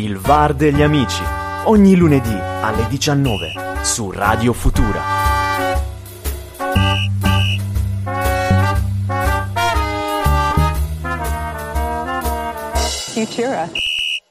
Il VAR degli amici, ogni lunedì alle 19 su Radio Futura. Futura.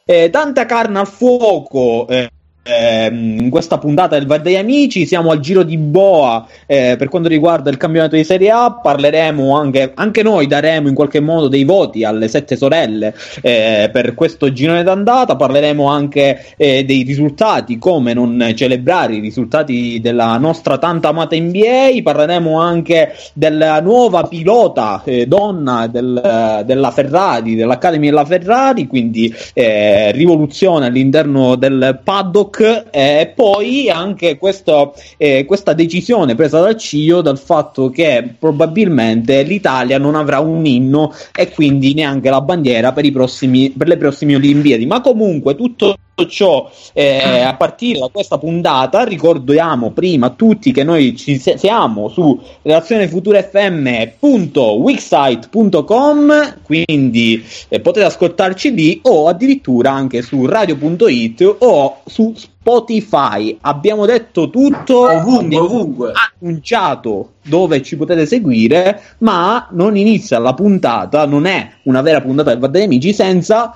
Eh, tanta carne al fuoco. Eh, ehm, in questa puntata del VAR amici siamo al giro di boa eh, per quanto riguarda il campionato di Serie A parleremo anche, anche noi daremo in qualche modo dei voti alle sette sorelle eh, per questo girone d'andata parleremo anche eh, dei risultati come non celebrare i risultati della nostra tanta amata NBA parleremo anche della nuova pilota eh, donna del, della Ferrari dell'Academy della Ferrari quindi eh, rivoluzione all'interno del paddock e poi anche questo, eh, questa decisione presa dal CIO dal fatto che probabilmente l'Italia non avrà un inno e quindi neanche la bandiera per, prossimi, per le prossime Olimpiadi. Ma comunque tutto ciò eh, a partire da questa puntata ricordiamo prima a tutti che noi ci siamo su relazionefuturefm.wixsite.com quindi eh, potete ascoltarci lì o addirittura anche su radio.it o su Spotify abbiamo detto tutto ovunque, ovunque. annunciato dove ci potete seguire ma non inizia la puntata non è una vera puntata del Vada Amici senza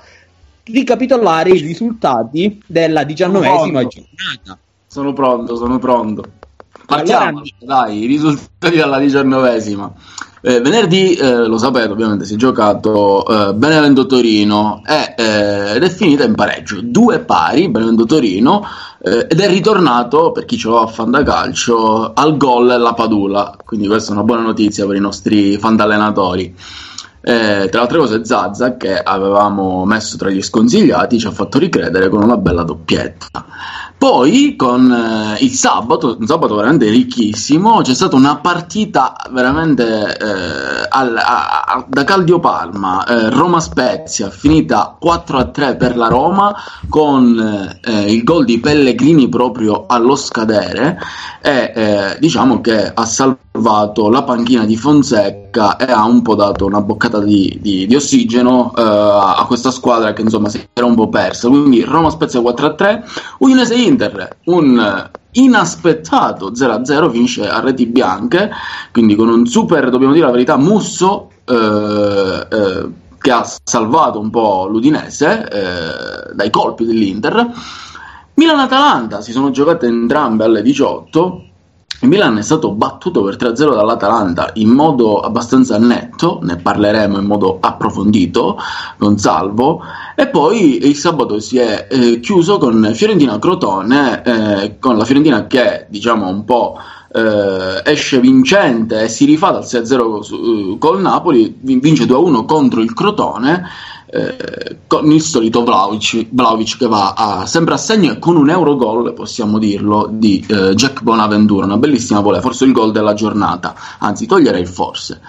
ricapitolare i risultati della diciannovesima giornata. Sono pronto, sono pronto. Partiamo, allora, dai, i risultati della diciannovesima. Eh, venerdì, eh, lo sapete, ovviamente si è giocato eh, Benevento Torino eh, ed è finita in pareggio, due pari Benevento Torino eh, ed è ritornato per chi ce l'ha a Fandacalcio al gol la Padula, quindi questa è una buona notizia per i nostri fandallenatori. Eh, tra le altre cose, Zazza, che avevamo messo tra gli sconsigliati, ci ha fatto ricredere con una bella doppietta. Poi con eh, il sabato, un sabato veramente ricchissimo, c'è stata una partita veramente eh, al, a, a, da Caldiopalma, eh, Roma Spezia, finita 4-3 per la Roma con eh, il gol di Pellegrini proprio allo scadere e eh, diciamo che ha salvato la panchina di Fonseca e ha un po' dato una boccata di, di, di ossigeno eh, a questa squadra che insomma si era un po' persa. Quindi Roma Spezia 4-3, Udinese Inter, un inaspettato 0-0 finisce a reti bianche, quindi con un super, dobbiamo dire la verità, Musso eh, eh, che ha salvato un po' l'Udinese eh, dai colpi dell'Inter. Milan-Atalanta si sono giocate entrambe alle 18 il Milan è stato battuto per 3-0 dall'Atalanta in modo abbastanza netto, ne parleremo in modo approfondito con Salvo, e poi il sabato si è eh, chiuso con Fiorentina-Crotone, eh, con la Fiorentina che diciamo un po' eh, esce vincente e si rifà dal 6-0 col Napoli, vince 2-1 contro il Crotone eh, con il solito Vlaovic, Vlaovic che va a, sempre a segno con un Eurogol, possiamo dirlo, di eh, Jack Bonaventura, una bellissima volée, forse il gol della giornata, anzi toglierei il forse.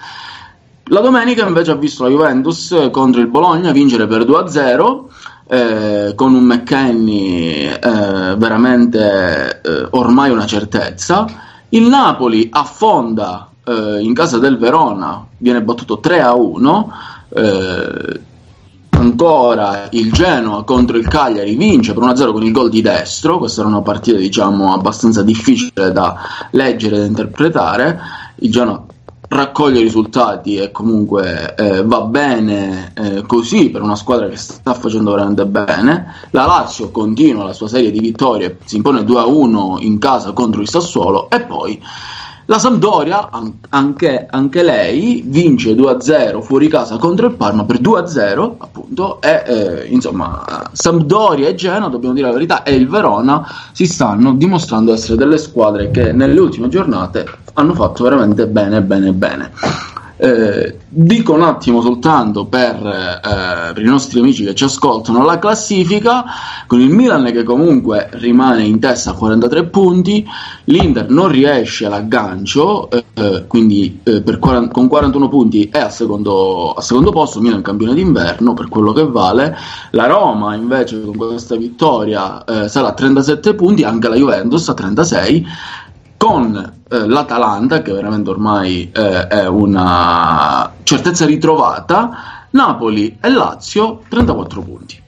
La domenica invece ha visto la Juventus contro il Bologna vincere per 2-0 eh, con un McKenny eh, veramente eh, ormai una certezza. Il Napoli affonda eh, in casa del Verona, viene battuto 3-1 ancora il Genoa contro il Cagliari vince per 1-0 con il gol di destro, questa era una partita diciamo abbastanza difficile da leggere e da interpretare, il Genoa raccoglie risultati e comunque eh, va bene eh, così per una squadra che sta facendo veramente bene. La Lazio continua la sua serie di vittorie, si impone 2-1 in casa contro il Sassuolo e poi la Sampdoria, anche, anche, lei, vince 2-0 fuori casa contro il Parma per 2-0, appunto, e eh, insomma, Sampdoria e Genoa, dobbiamo dire la verità, e il Verona si stanno dimostrando essere delle squadre che nelle ultime giornate hanno fatto veramente bene, bene, bene. Eh, dico un attimo soltanto per, eh, per, i nostri amici che ci ascoltano la classifica con il Milan che comunque rimane in testa a 43 punti l'Inter non riesce all'aggancio eh, quindi eh, 40, con 41 punti è al secondo, al secondo posto Milan campione d'inverno per quello che vale. La Roma invece con questa vittoria eh, sarà a 37 punti anche la Juventus a 36 con eh, l'Atalanta, che veramente ormai eh, è una certezza ritrovata, Napoli e Lazio 34 punti.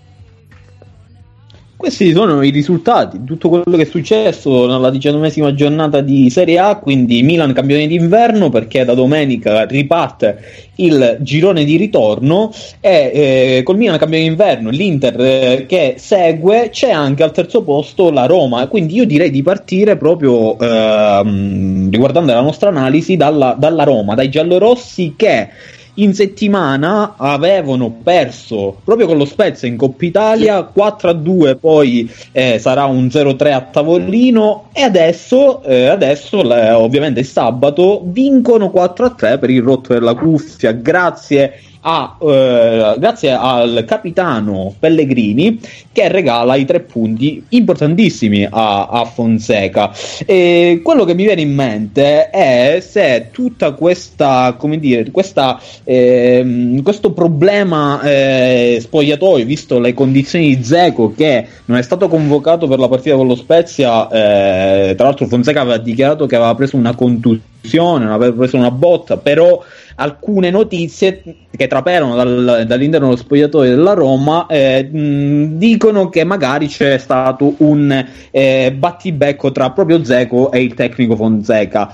Questi sono i risultati, tutto quello che è successo nella diciannovesima giornata di Serie A, quindi Milan campione d'inverno perché da domenica riparte il girone di ritorno. E eh, col Milan campione d'inverno, l'Inter eh, che segue, c'è anche al terzo posto la Roma, quindi io direi di partire proprio ehm, riguardando la nostra analisi dalla, dalla Roma, dai giallorossi che in settimana avevano perso proprio con lo Spezia in Coppa Italia 4 a 2 poi eh, sarà un 0-3 a tavolino e adesso, eh, adesso eh, ovviamente sabato vincono 4 a 3 per il rotto della cuffia. Grazie a, eh, grazie al capitano Pellegrini che regala i tre punti importantissimi a, a Fonseca. E quello che mi viene in mente è se tutta questa, come dire, questa, eh, questo problema eh, spogliatoio, visto le condizioni di Zeco che non è stato convocato per la partita con lo Spezia, eh, tra l'altro Fonseca aveva dichiarato che aveva preso una contusione, aveva preso una botta, però alcune notizie che traperano dal, dall'interno dello spogliatoio della Roma eh, mh, dicono che magari c'è stato un eh, battibecco tra proprio Zeco e il tecnico Fonseca.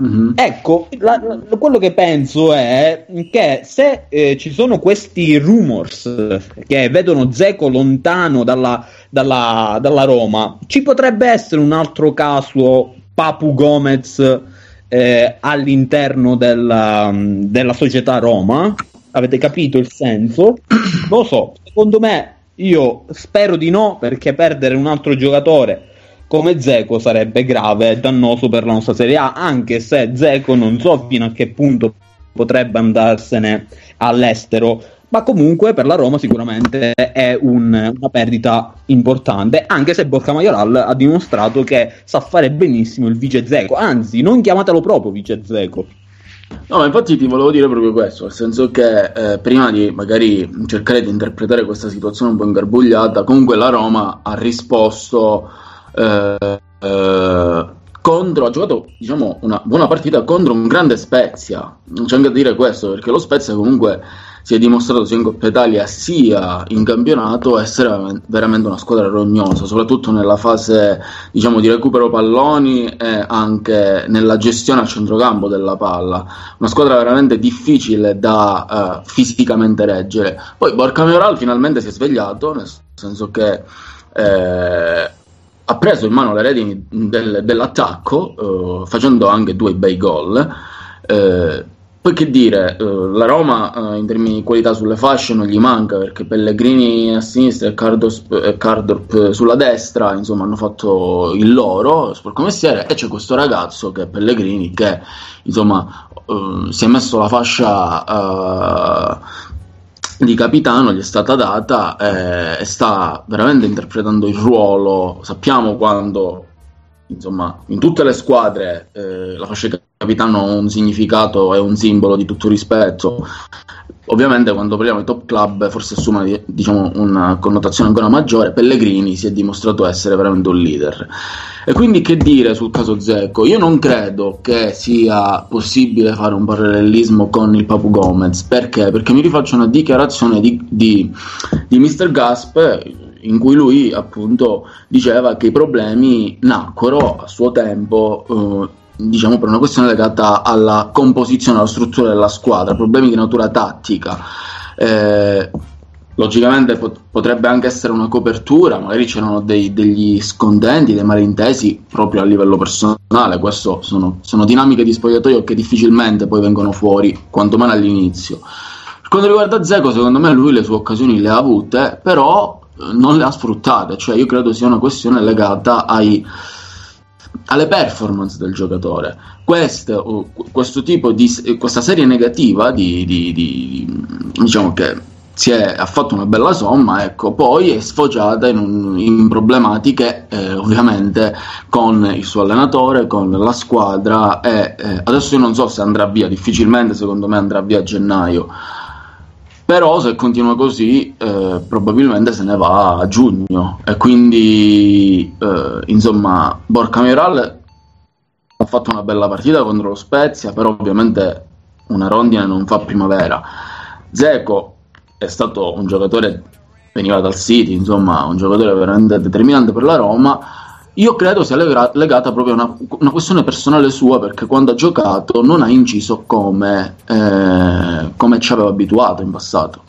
Mm-hmm. Ecco, la, la, quello che penso è che se eh, ci sono questi rumors che vedono Zeco lontano dalla, dalla, dalla Roma, ci potrebbe essere un altro caso Papu Gomez eh, all'interno della, della società Roma. Avete capito il senso? Lo so, secondo me io spero di no perché perdere un altro giocatore come Zeco sarebbe grave e dannoso per la nostra Serie A, anche se Zeco non so fino a che punto potrebbe andarsene all'estero ma comunque per la Roma sicuramente è un, una perdita importante, anche se Borca Majoral ha dimostrato che sa fare benissimo il vice Zeco, anzi non chiamatelo proprio vice Zeco. No, infatti ti volevo dire proprio questo, nel senso che eh, prima di magari cercare di interpretare questa situazione un po' ingarbugliata, comunque la Roma ha risposto eh, eh, contro, ha giocato diciamo una buona partita contro un grande Spezia, non c'è anche da dire questo, perché lo Spezia comunque si è dimostrato sia in Coppa Italia sia in campionato essere veramente una squadra rognosa, soprattutto nella fase diciamo, di recupero palloni e anche nella gestione a centrocampo della palla. Una squadra veramente difficile da uh, fisicamente reggere. Poi Borca Majoral finalmente si è svegliato, nel senso che eh, ha preso in mano le redini del, dell'attacco, eh, facendo anche due bei gol. Eh, poi che dire, eh, la Roma eh, in termini di qualità sulle fasce non gli manca perché Pellegrini a sinistra e Cardorp, sulla destra insomma hanno fatto il loro sporco mestiere e c'è questo ragazzo che è Pellegrini che insomma eh, si è messo la fascia eh, di capitano, gli è stata data eh, e sta veramente interpretando il ruolo, sappiamo quando insomma, in tutte le squadre eh, la fascia di capitano ha un significato e un simbolo di tutto rispetto. Ovviamente quando parliamo di top club forse assume diciamo, una connotazione ancora maggiore, Pellegrini si è dimostrato essere veramente un leader. E quindi che dire sul caso Zecco? Io non credo che sia possibile fare un parallelismo con il Papu Gomez, perché? Perché mi rifaccio una dichiarazione di, di, di Mr. Gasp in cui lui appunto diceva che i problemi nacquero a suo tempo eh, diciamo per una questione legata alla composizione, alla struttura della squadra, problemi di natura tattica. Eh, logicamente pot- potrebbe anche essere una copertura, magari c'erano dei, degli scondenti, dei malintesi proprio a livello personale, questo sono, sono dinamiche di spogliatoio che difficilmente poi vengono fuori, quantomeno all'inizio. Per quanto riguarda Zeco, secondo me lui le sue occasioni le ha avute, però non le ha sfruttate, cioè io credo sia una questione legata ai, alle performance del giocatore. Questo, questo tipo di questa serie negativa di, di, di, diciamo che è, ha fatto una bella somma, ecco, poi è sfociata in, un, in problematiche eh, ovviamente con il suo allenatore, con la squadra e eh, adesso io non so se andrà via, difficilmente secondo me andrà via a gennaio però se continua così eh, probabilmente se ne va a giugno e quindi eh, insomma Borca Majoral ha fatto una bella partita contro lo Spezia però ovviamente una rondine non fa primavera Zeco è stato un giocatore veniva dal City, insomma, un giocatore veramente determinante per la Roma. Io credo sia legata proprio a una, una, questione personale sua, perché quando ha giocato non ha inciso come, eh, come ci aveva abituato in passato.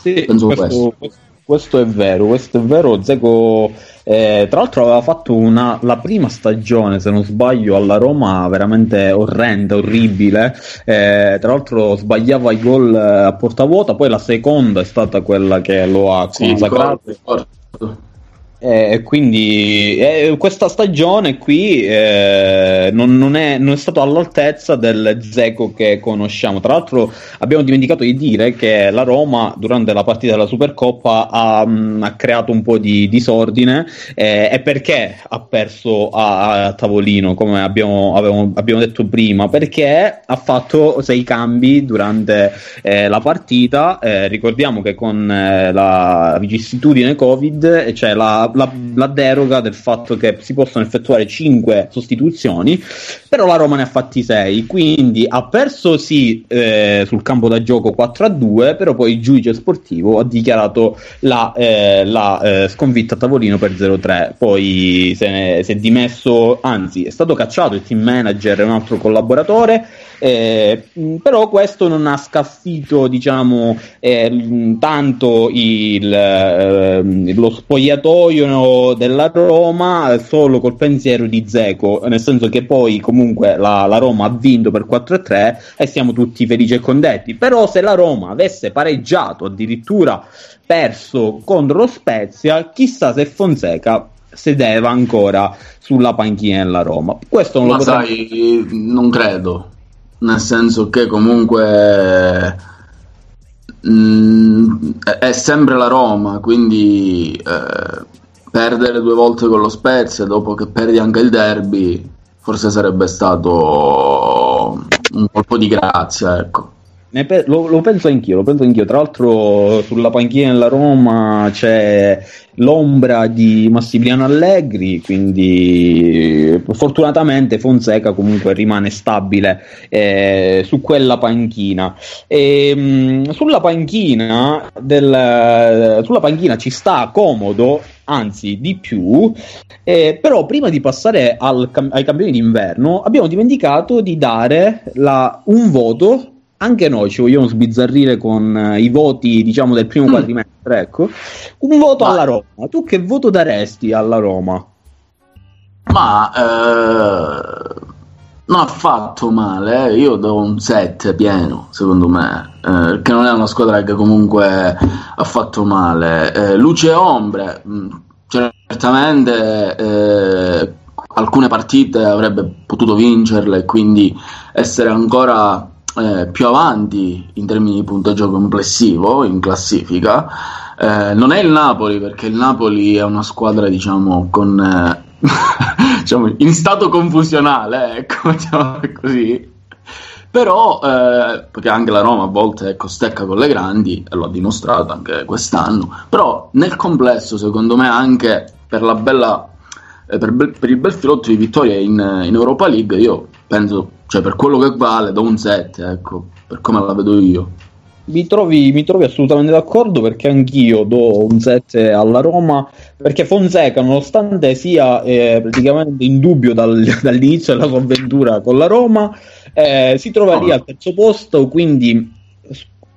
Sì, Penso questo, questo. questo, è vero, questo è vero. Zeco, eh, tra l'altro, aveva fatto una, la prima stagione, se non sbaglio, alla Roma veramente orrenda, orribile. Eh, tra l'altro, sbagliava i gol eh, a porta vuota. Poi la seconda è stata quella che lo ha consacrato. Sì, eh, quindi eh, questa stagione qui eh, non, non, è, non, è, stato all'altezza del Zeco che conosciamo. Tra l'altro, abbiamo dimenticato di dire che la Roma durante la partita della Supercoppa ha, mh, mm, ha creato un po' di disordine. Eh, e perché ha perso a, a tavolino, come abbiamo, avevamo, abbiamo, detto prima? Perché ha fatto sei cambi durante eh, la partita. Eh, ricordiamo che con la vicissitudine Covid, cioè la la, la, deroga del fatto che si possono effettuare 5 sostituzioni, però la Roma ne ha fatti 6, quindi ha perso sì eh, sul campo da gioco 4 a 2, però poi il giudice sportivo ha dichiarato la, eh, la eh, sconfitta a tavolino per 0-3, poi se ne, si è dimesso, anzi è stato cacciato il team manager e un altro collaboratore eh, però questo non ha scaffito, diciamo, eh, tanto il, eh, lo spogliatoio della Roma solo col pensiero di Zeco, nel senso che poi comunque la, la Roma ha vinto per 4-3 e siamo tutti felici e condetti. Però se la Roma avesse pareggiato, addirittura perso contro lo Spezia, chissà se Fonseca sedeva ancora sulla panchina della Roma. Questo non Ma lo potremmo... sai, non credo nel senso che comunque mm, è sempre la Roma, quindi eh, perdere due volte con lo Spezia dopo che perdi anche il derby forse sarebbe stato un colpo di grazia, ecco. Pe- lo, lo, penso anch'io, lo penso anch'io. Tra l'altro, sulla panchina della Roma c'è l'ombra di Massimiliano Allegri, quindi fortunatamente Fonseca comunque rimane stabile eh, su quella panchina. E, ehm, mh, sulla, panchina del, sulla panchina ci sta comodo, anzi di più, eh, però prima di passare al, ai campioni d'inverno abbiamo dimenticato di dare la, un voto anche noi ci vogliamo sbizzarrire con uh, i voti, diciamo, del primo mm. quadrimestre, ecco. Un voto Ma... alla Roma. Tu che voto daresti alla Roma? Ma eh, non ha fatto male, eh. io do un 7 pieno, secondo me, eh, perché non è una squadra che comunque ha fatto male. Eh, luce e ombre, mh, mm, certamente eh, alcune partite avrebbe potuto vincerle, quindi essere ancora eh, più avanti in termini di punteggio complessivo in classifica. Eh, non è il Napoli perché il Napoli è una squadra diciamo con diciamo, in stato confusionale, ecco, diciamo così. Però, eh, perché anche la Roma a volte ecco, stecca con le grandi, e lo ha dimostrato anche quest'anno, però nel complesso, secondo me, anche per, la bella, eh, per, per il bel filotto di vittorie in, in Europa League, io penso cioè per quello che vale do un 7, ecco, per come la vedo io. Mi trovi, mi trovi, assolutamente d'accordo perché anch'io do un 7 alla Roma perché Fonseca nonostante sia eh, praticamente in dubbio dal, dall'inizio della sua avventura con la Roma eh, si trova lì al terzo posto quindi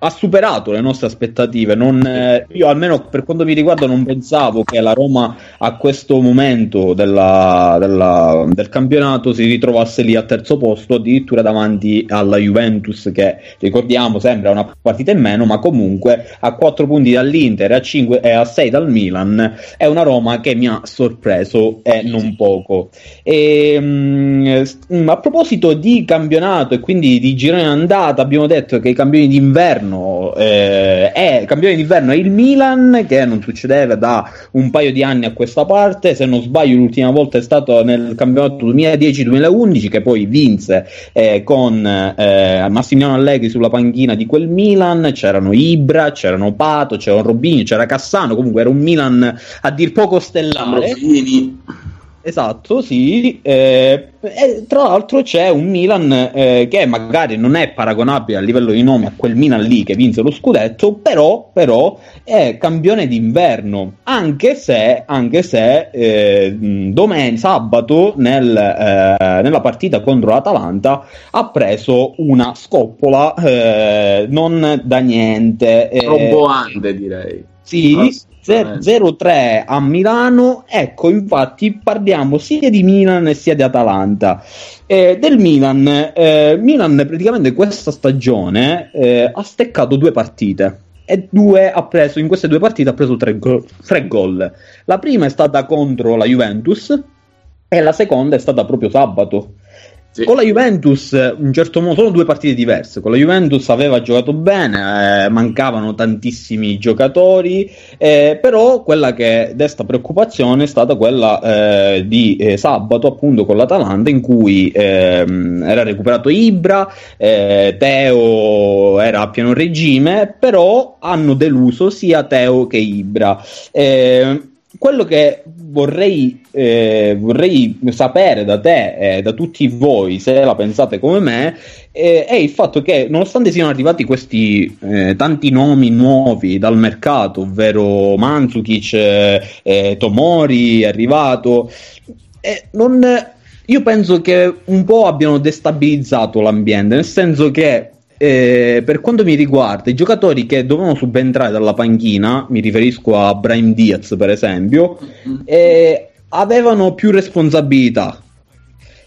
ha superato le nostre aspettative. Non, eh, io, almeno per quanto mi riguarda, non pensavo che la Roma a questo momento della, della, del campionato si ritrovasse lì a terzo posto, addirittura davanti alla Juventus, che ricordiamo sembra una partita in meno, ma comunque a 4 punti dall'Inter e a, 5, e a 6 dal Milan. È una Roma che mi ha sorpreso e non poco. E, mh, mm, a proposito di campionato e quindi di girone andata, abbiamo detto che i campioni d'inverno d'inverno eh, è campione d'inverno è il Milan che non succedeva da un paio di anni a questa parte. Se non sbaglio l'ultima volta è stato nel campionato 2010-2011 che poi vinse eh, con eh, Massimiliano Allegri sulla panchina di quel Milan. C'erano Ibra, c'erano Pato, c'era Robini, c'era Cassano. Comunque era un Milan a dir poco stellare Esatto, sì. Eh, e tra l'altro c'è un Milan eh, che magari non è paragonabile a livello di nome a quel Milan lì che vinse lo scudetto, però, però è campione d'inverno, anche se, anche se eh, domen- sabato nel, eh, nella partita contro l'Atalanta ha preso una scoppola eh, non da niente. Roboante direi. Sì, 0-3 a Milano, ecco infatti parliamo sia di Milan sia di Atalanta. Eh, del Milan, eh, Milan praticamente questa stagione eh, ha steccato due partite e due ha preso, in queste due partite ha preso tre, go- tre gol. La prima è stata contro la Juventus e la seconda è stata proprio sabato. Sì. Con la Juventus, in certo modo, sono due partite diverse. Con la Juventus aveva giocato bene, eh, mancavano tantissimi giocatori, eh, però quella che desta preoccupazione è stata quella eh, di eh, sabato, appunto con l'Atalanta, in cui ehm, era recuperato Ibra, eh, Teo era a pieno regime, però hanno deluso sia Teo che Ibra. Eh, quello che vorrei, eh, vorrei, sapere da te eh, da tutti voi, se la pensate come me, eh, è il fatto che nonostante siano arrivati questi eh, tanti nomi nuovi dal mercato, ovvero Mandzukic, eh, Tomori è arrivato, non, io penso che un po' abbiano destabilizzato l'ambiente, nel senso che eh, per quanto mi riguarda, i giocatori che dovevano subentrare dalla panchina, mi riferisco a Brian Diaz per esempio, mm-hmm. eh, avevano più responsabilità.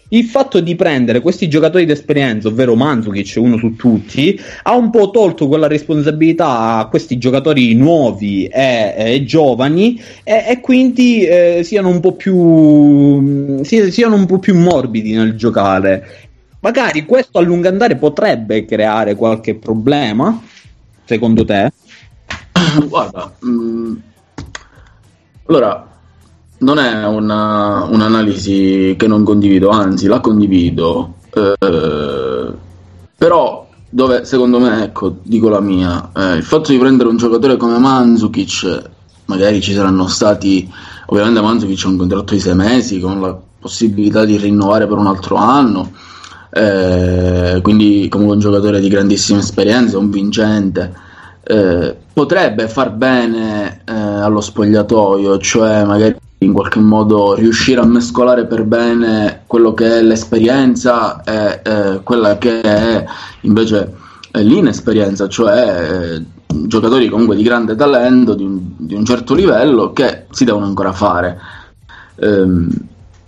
Il fatto di prendere questi giocatori d'esperienza, ovvero Mandzukic, uno su tutti, ha un po' tolto quella responsabilità a questi giocatori nuovi e, e giovani e, e quindi eh, siano, un po più, siano un po' più morbidi nel giocare Magari questo a lungo andare potrebbe creare qualche problema, secondo te? Guarda, mh, mm, allora, non è una, un'analisi che non condivido, anzi la condivido, eh, però dove secondo me, ecco, dico la mia, eh, il fatto di prendere un giocatore come Manzukic, magari ci saranno stati, ovviamente Manzukic ha un contratto di sei mesi con la possibilità di rinnovare per un altro anno, eh, quindi comunque un giocatore di grandissima esperienza, un vincente. Eh, potrebbe far bene eh, allo spogliatoio, cioè magari in qualche modo riuscire a mescolare per bene quello che è l'esperienza e eh, quella che è invece l'inesperienza, cioè eh, giocatori comunque di grande talento, di un, di un, certo livello che si devono ancora fare. Ehm,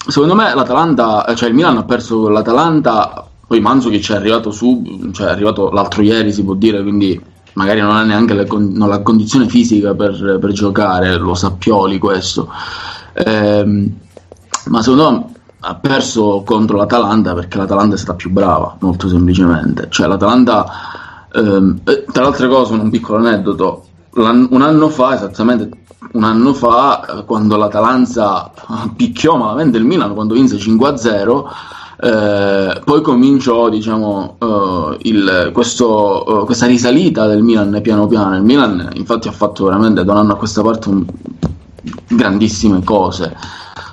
secondo me l'Atalanta, cioè il Milan ha perso l'Atalanta, poi Manzukic è arrivato su, cioè è arrivato l'altro ieri si può dire, quindi magari non ha neanche con- non la condizione fisica per, per, giocare, lo sa questo. Ehm, ma secondo me ha perso contro l'Atalanta perché l'Atalanta è stata più brava, molto semplicemente. Cioè l'Atalanta, ehm, tra le altre un piccolo aneddoto, un anno fa, esattamente un anno fa, quando l'Atalanta picchiò malamente il Milan, quando vinse 5-0, eh, poi cominciò diciamo, uh, il, questo, uh, questa risalita del Milan piano piano. Il Milan infatti ha fatto veramente da un anno a questa parte un, grandissime cose.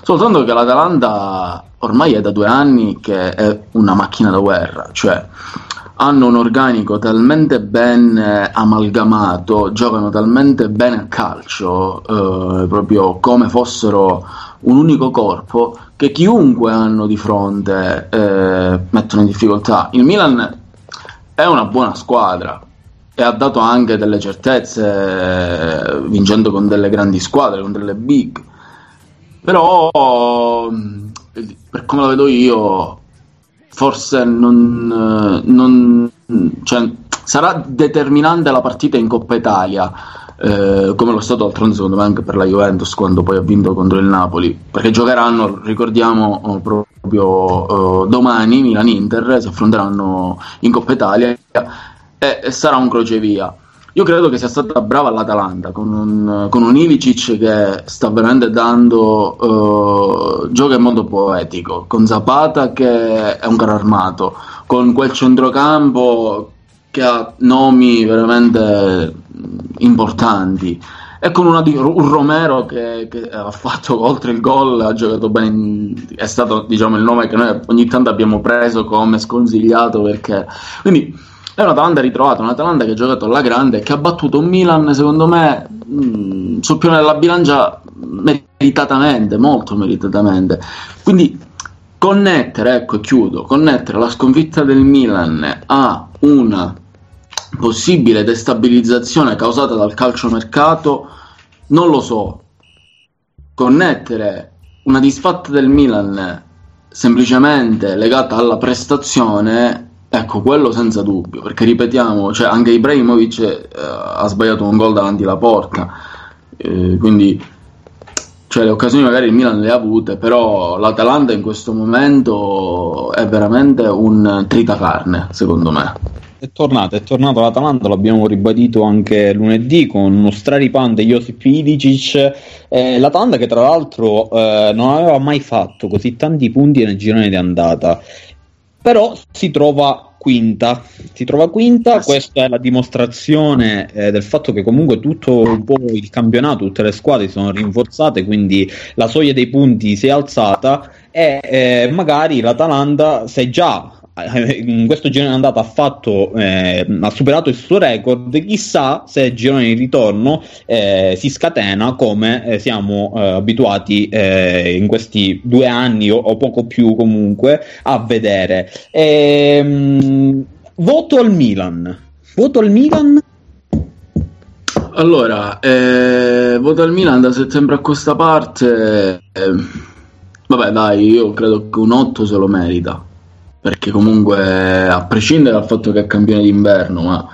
Soltanto che l'Atalanta ormai è da due anni che è una macchina da guerra, cioè hanno un organico talmente ben eh, amalgamato, giocano talmente bene a calcio, eh, proprio come fossero un unico corpo, che chiunque hanno di fronte eh, mettono in difficoltà. Il Milan è una buona squadra e ha dato anche delle certezze eh, vincendo con delle grandi squadre, con delle big. Però per come la vedo io forse non, non cioè, sarà determinante la partita in Coppa Italia eh, come lo stato d'altronde secondo me anche per la Juventus quando poi ha vinto contro il Napoli perché giocheranno ricordiamo oh, proprio oh, domani Milan-Inter si affronteranno in Coppa Italia e, sarà un crocevia io credo che sia stata brava l'Atalanta con un, con un Ilicic che sta veramente dando uh, gioco in modo poetico con Zapata che è un caro armato con quel centrocampo che ha nomi veramente importanti. e con una, un Romero che, che, ha fatto oltre il gol, ha giocato bene, è stato diciamo, il nome che noi ogni tanto abbiamo preso come sconsigliato perché... Quindi è un'Atalanta ritrovata, un'Atalanta che ha giocato alla grande che ha battuto un Milan, secondo me, mh, mm, sul piano della bilancia meritatamente, molto meritatamente. Quindi connettere, ecco, chiudo, connettere la sconfitta del Milan a una possibile destabilizzazione causata dal calciomercato, non lo so. Connettere una disfatta del Milan semplicemente legata alla prestazione, ecco, quello senza dubbio, perché ripetiamo, cioè anche Ibrahimovic eh, ha sbagliato un gol davanti alla porta, eh, quindi cioè le occasioni magari il Milan le ha avute, però l'Atalanta in questo momento è veramente un tritacarne, secondo me. È tornato, è tornato l'Atalanta, l'abbiamo ribadito anche lunedì con uno straripante Josip Ilicic. Eh, L'Atalanta che tra l'altro eh, non aveva mai fatto così tanti punti nel girone di andata, però si trova quinta. Si trova quinta, ah, questa è la dimostrazione eh, del fatto che comunque tutto un po' il campionato, tutte le squadre si sono rinforzate, quindi la soglia dei punti si è alzata e eh, magari l'Atalanta se già in questo girone andata ha fatto eh, ha superato il suo record. Chissà se il girone di ritorno eh, si scatena come eh, siamo eh, abituati eh, in questi due anni o, o, poco più comunque a vedere. Ehm, voto al Milan. Voto al Milan? Allora voto al Milan da settembre a questa parte vabbè dai io credo che un 8 se lo merita perché comunque a prescindere dal fatto che è campione d'inverno, ma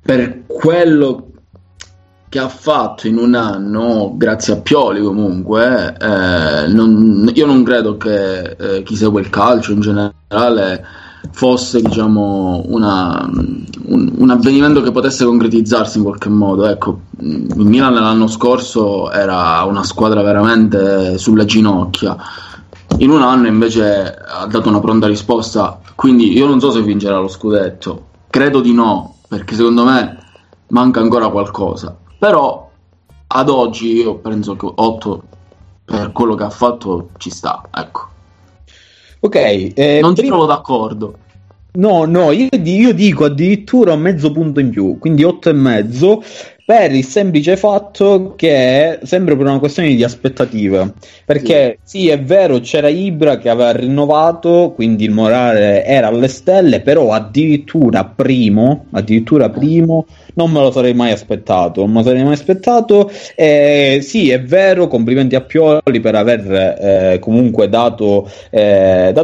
per quello che ha fatto in un anno, grazie a Pioli comunque, eh, non, io non credo che eh, chi segue il calcio in generale fosse diciamo una, un, un, avvenimento che potesse concretizzarsi in qualche modo. Ecco, il Milan l'anno scorso era una squadra veramente sulle ginocchia in un anno invece ha dato una pronta risposta, quindi io non so se vincerà lo scudetto, credo di no, perché secondo me manca ancora qualcosa, però ad oggi io penso che 8 per quello che ha fatto ci sta, ecco. Ok, eh, non ti prima... trovo d'accordo. No, no, io, io, dico addirittura mezzo punto in più, quindi 8 e mezzo, per il semplice fatto che sembra per una questione di aspettative. Perché sì. sì. è vero, c'era Ibra che aveva rinnovato, quindi il morale era alle stelle, però addirittura primo, addirittura primo non me lo sarei mai aspettato. Non me lo sarei mai aspettato. Eh, sì, è vero, complimenti a Pioli per aver eh, comunque dato, eh,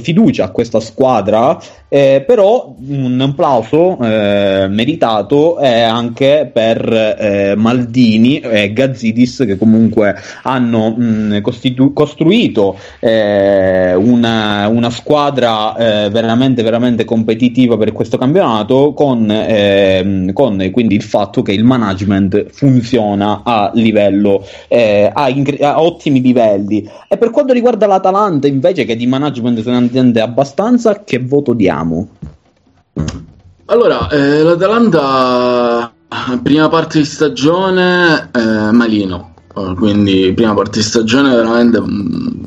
fiducia a questa squadra. Eh, però un applauso eh, meritato è anche per eh, Maldini e Gazzidis che comunque hanno mh, costitu- costruito una, una, squadra veramente veramente competitiva per questo campionato con, con quindi il fatto che il management funziona a livello eh, a, incre- a, ottimi livelli e per quanto riguarda l'Atalanta invece che di management se ne intende abbastanza che voto diamo? Allora eh, l'Atalanta prima parte di stagione eh, malino. Quindi prima parte di stagione veramente mm,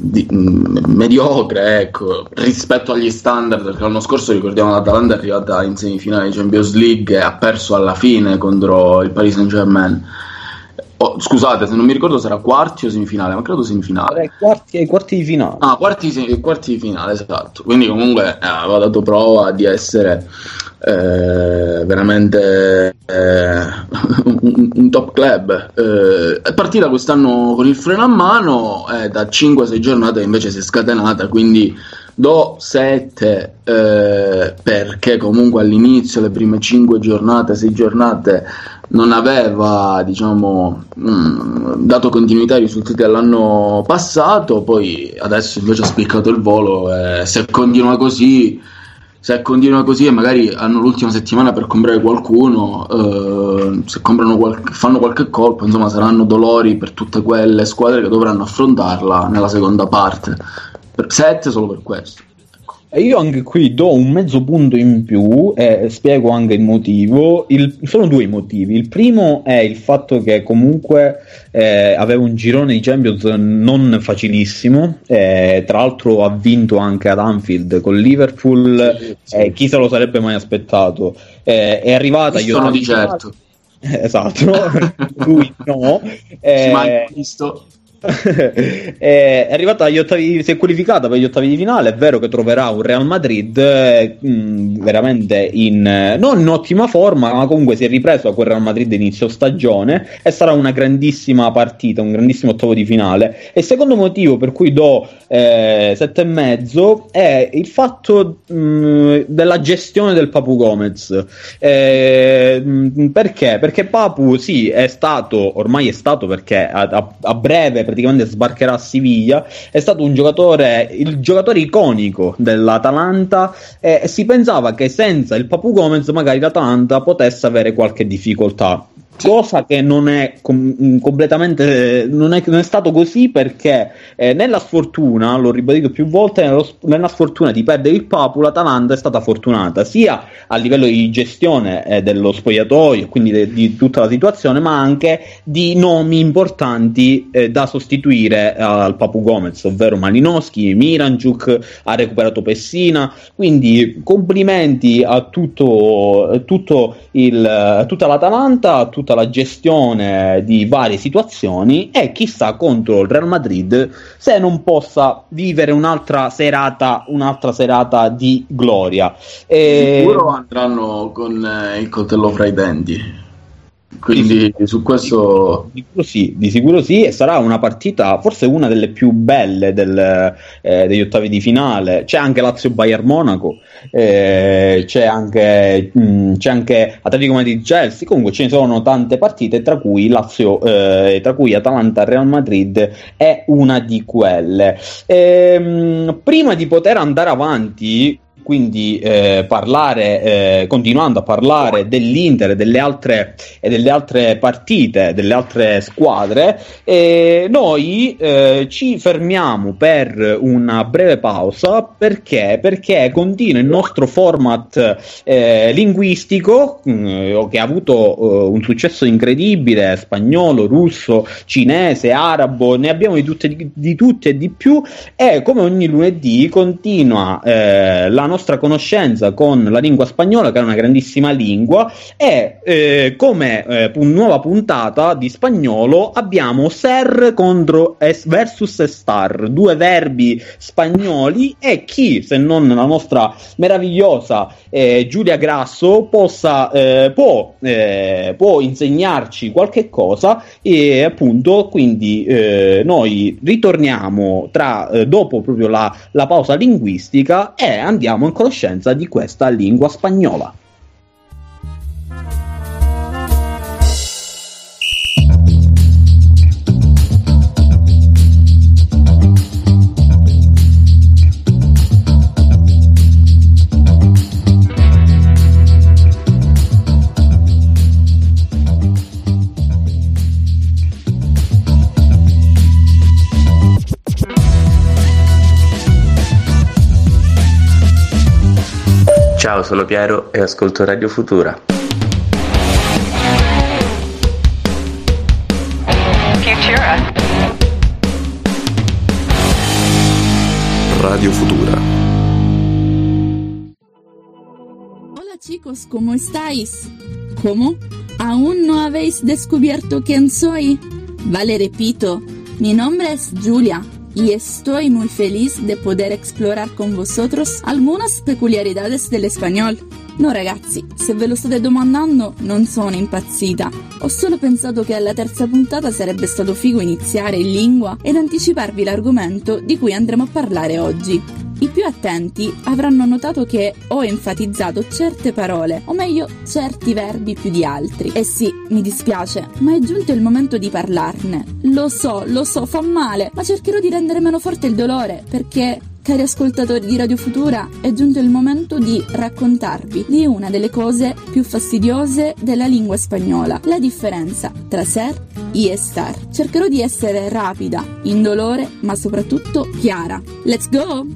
di, mm, mediocre ecco, rispetto agli standard perché l'anno scorso ricordiamo l'Atalanta è arrivata in semifinale di Champions League e ha perso alla fine contro il Paris Saint Germain oh, scusate se non mi ricordo era quarti o semifinale ma credo semifinale. Quarti, quarti di finale. Ah quarti, quarti di finale esatto. Quindi comunque eh, aveva dato prova di essere eh, veramente eh, un, un, top club. Eh, è partita quest'anno con il freno a mano, eh, da 5-6 giornate invece si è scatenata, quindi do 7 eh, perché comunque all'inizio, le prime 5 giornate, 6 giornate, non aveva diciamo, mh, mm, dato continuità ai risultati dell'anno passato, poi adesso invece ha spiccato il volo e se continua così se continua così e magari hanno l'ultima settimana per comprare qualcuno, eh, se qualche, fanno qualche colpo, insomma saranno dolori per tutte quelle squadre che dovranno affrontarla nella seconda parte. Per 7 solo per questo. Io anche qui do un mezzo punto in più e spiego anche il motivo. Il, sono due motivi. Il primo è il fatto che comunque eh, aveva un girone di Champions non facilissimo. Eh, tra l'altro ha vinto anche ad Anfield con Liverpool. Sì, sì. Eh, chi se lo sarebbe mai aspettato? Eh, è arrivata. Io sono di certo. Esatto, lui no. Eh. è arrivata agli ottavi, si è qualificata per gli ottavi di finale. È vero che troverà un Real Madrid mh, mm, veramente in non in ottima forma, ma comunque si è ripreso a quel Real Madrid inizio stagione e sarà una grandissima partita, un grandissimo ottavo di finale. E il secondo motivo per cui do eh, sette e mezzo è il fatto mh, mm, della gestione del Papu Gomez. Eh, mh, perché? Perché Papu sì è stato, ormai è stato perché a, a, a breve praticamente sbarcherà a Siviglia, è stato un giocatore, il giocatore iconico dell'Atalanta e, si pensava che senza il Papu Gomez magari l'Atalanta potesse avere qualche difficoltà cosa che non è com- mm, completamente non è, non è, stato così perché eh, nella sfortuna l'ho ribadito più volte nello, nella sfortuna di perdere il Papu l'Atalanta è stata fortunata sia a livello di gestione eh, dello spogliatoio quindi de- di tutta la situazione ma anche di nomi importanti eh, da sostituire al Papu Gomez ovvero Malinowski, Miranchuk ha recuperato Pessina. Quindi complimenti a tutto, tutto il, tutta l'Atalanta a tutta la gestione di varie situazioni e chissà contro il Real Madrid se non possa vivere un'altra serata, un'altra serata di gloria. E... Sicuro andranno con eh, il coltello fra i denti. Quindi sì, su questo di sicuro, sì, di sicuro sì, e sarà una partita forse una delle più belle del, eh, degli ottavi di finale. C'è anche Lazio Bayern Monaco, eh, c'è, anche, mh, mm, c'è anche Atletico Madrid Chelsea. Comunque ce ne sono tante partite, tra cui Lazio, eh, tra cui Atalanta Real Madrid è una di quelle. E, ehm, mh, prima di poter andare avanti quindi eh, parlare, eh, continuando a parlare dell'Inter e delle altre, e delle altre partite, delle altre squadre, eh, noi eh, ci fermiamo per una breve pausa. Perché, perché continua il nostro format eh, linguistico mh, mm, che ha avuto uh, un successo incredibile, spagnolo, russo, cinese, arabo, ne abbiamo di tutte, di, di tutte e di più e come ogni lunedì continua eh, la nostra conoscenza con la lingua spagnola, che è una grandissima lingua, e eh, come eh, nuova puntata di spagnolo abbiamo ser contro es versus star, due verbi spagnoli e chi, se non la nostra meravigliosa eh, Giulia Grasso, possa, eh, può, eh, può, insegnarci qualche cosa e appunto quindi eh, noi ritorniamo tra, dopo proprio la, la pausa linguistica e andiamo in conoscenza di questa lingua spagnola. Ciao, sono Piero e ascolto Radio Futura. Futura. Radio Futura. Hola chicos, ¿cómo estáis? ¿Cómo? ¿Aún no habéis descubierto quién soy? Vale, repito, mi nombre es Julia y estoy muy feliz de poder explorar con vosotros algunas peculiaridades del español. No ragazzi, se ve lo state domandando, non sono impazzita. Ho solo pensato che alla terza puntata sarebbe stato figo iniziare in lingua ed anticiparvi l'argomento di cui andremo a parlare oggi. I più attenti avranno notato che ho enfatizzato certe parole, o meglio certi verbi più di altri. E sì, mi dispiace, ma è giunto il momento di parlarne. Lo so, lo so, fa male, ma cercherò di rendere meno forte il dolore, perché Cari ascoltatori di Radio Futura, è giunto il momento di raccontarvi di una delle cose più fastidiose della lingua spagnola, la differenza tra ser e estar. Cercherò di essere rapida, indolore, ma soprattutto chiara. Let's go!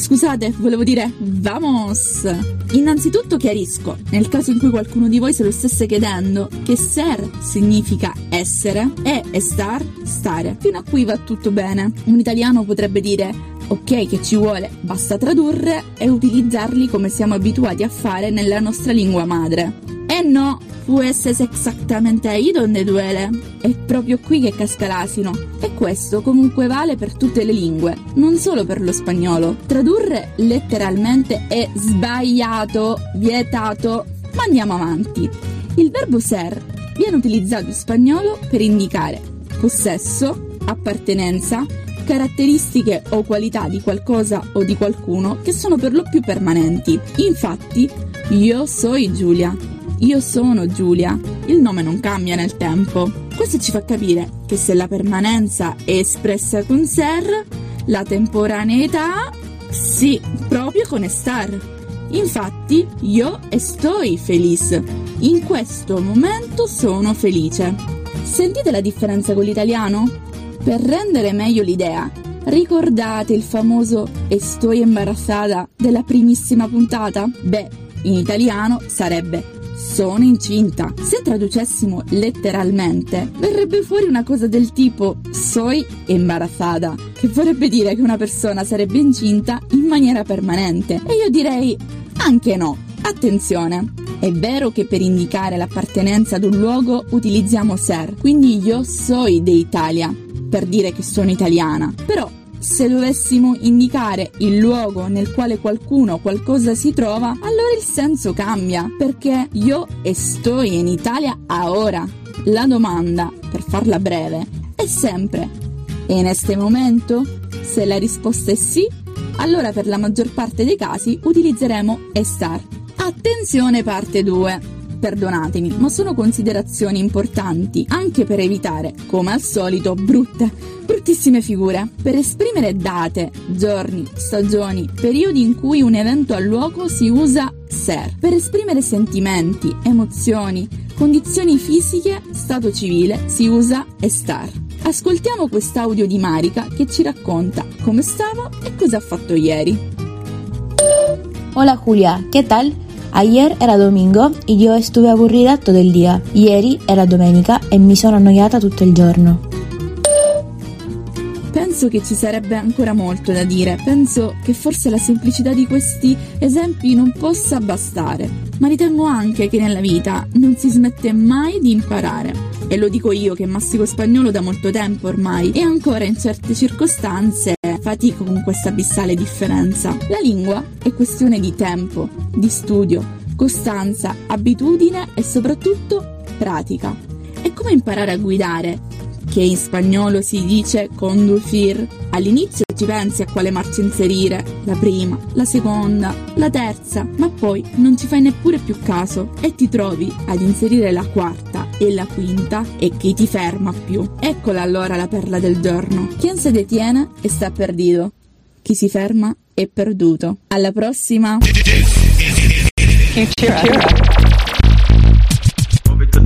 scusate, volevo dire vamos! Innanzitutto chiarisco, nel caso in cui qualcuno di voi se lo stesse chiedendo, che ser significa essere e estar, stare. Fino a qui va tutto bene. Un italiano potrebbe dire ok che ci vuole, basta tradurre e utilizzarli come siamo abituati a fare nella nostra lingua madre. E no, pues es exactamente ahí donde duele. È proprio qui che casca l'asino. E questo comunque vale per tutte le lingue, non solo per lo spagnolo. Tradurre letteralmente è sbagliato, vietato, ma andiamo avanti. Il verbo ser viene utilizzato in spagnolo per indicare possesso, appartenenza, caratteristiche o qualità di qualcosa o di qualcuno che sono per lo più permanenti. Infatti, io soy Giulia, io sono Giulia, il nome non cambia nel tempo. Questo ci fa capire che se la permanenza è espressa con ser, la temporaneità sì, proprio con estar. Infatti, io estoy feliz. In questo momento sono felice. Sentite la differenza con l'italiano? Per rendere meglio l'idea, ricordate il famoso estoy imbarazzata della primissima puntata? Beh, in italiano sarebbe sono incinta. Se traducessimo letteralmente, verrebbe fuori una cosa del tipo soy imbarazzata, che vorrebbe dire che una persona sarebbe incinta in maniera permanente. E io direi anche no. Attenzione! È vero che per indicare l'appartenenza ad un luogo utilizziamo ser, quindi io soy de Italia, per dire che sono italiana. Però se dovessimo indicare il luogo nel quale qualcuno o qualcosa si trova, allora il senso cambia, perché io sto in Italia ora. La domanda, per farla breve, è sempre e in este momento? Se la risposta è sì, allora per la maggior parte dei casi utilizzeremo estar. Attenzione parte 2. Perdonatemi, ma sono considerazioni importanti anche per evitare, come al solito, brutte, bruttissime figure. Per esprimere date, giorni, stagioni, periodi in cui un evento ha luogo si usa ser. Per esprimere sentimenti, emozioni, condizioni fisiche, stato civile si usa estar. Ascoltiamo quest'audio di Marica che ci racconta come stava e cosa ha fatto ieri. Hola Julia, ¿qué tal? Ayer era domingo y yo estuve aburrida todo el día. Ieri era domenica e mi sono annoiata tutto il giorno. Penso che ci sarebbe ancora molto da dire, penso che forse la semplicità di questi esempi non possa bastare, ma ritengo anche che nella vita non si smette mai di imparare. E lo dico io che mastico spagnolo da molto tempo ormai e ancora in certe circostanze fatico con questa abissale differenza. La lingua è questione di tempo, di studio, costanza, abitudine e soprattutto pratica. È come imparare a guidare, che in spagnolo si dice conducir. All'inizio ci pensi a quale marcia inserire, la prima, la seconda, la terza, ma poi non ci fai neppure più caso e ti trovi ad inserire la quarta e la quinta e chi ti ferma più. Eccola allora la perla del giorno. Chi se detiene e sta perdido. Chi si ferma è perduto. Alla prossima! to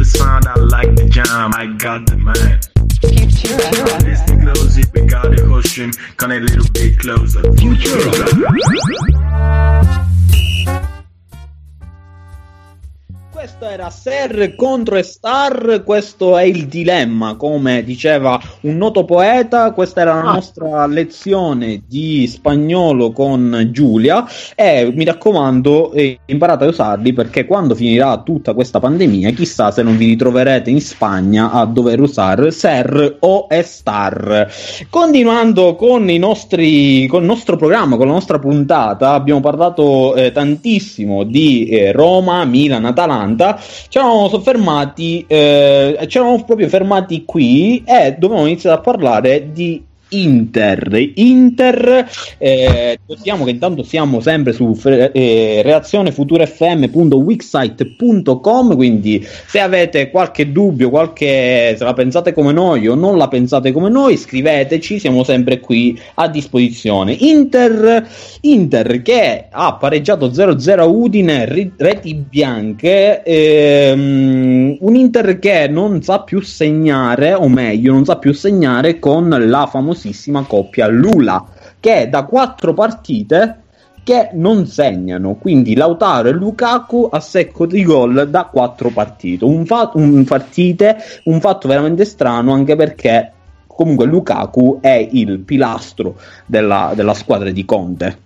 Questo era Ser contro Star, questo è il dilemma, come diceva un noto poeta, questa era la ah. nostra lezione di spagnolo con Giulia e mi raccomando eh, imparate a usarli perché quando finirà tutta questa pandemia chissà se non vi ritroverete in Spagna a dover usare Ser o Star. Continuando con, i nostri, con il nostro programma, con la nostra puntata, abbiamo parlato eh, tantissimo di eh, Roma, Milan, Atalanta Atalanta, ci eravamo soffermati, eh, ci eravamo proprio fermati qui e dovevamo iniziare a parlare di Inter. Inter, eh, che intanto siamo sempre su eh, reazionefuturefm.wixsite.com, quindi se avete qualche dubbio, qualche, se la pensate come noi o non la pensate come noi, scriveteci, siamo sempre qui a disposizione. Inter, Inter che ha pareggiato 0-0 Udine, reti bianche, ehm, un Inter che non sa più segnare, o meglio, non sa più segnare con la famosissima coppia Lula, che da quattro partite che non segnano. Quindi Lautaro e Lukaku a secco di gol da quattro partite. Un, fa- un, partite, un fatto veramente strano anche perché comunque Lukaku è il pilastro della, della squadra di Conte.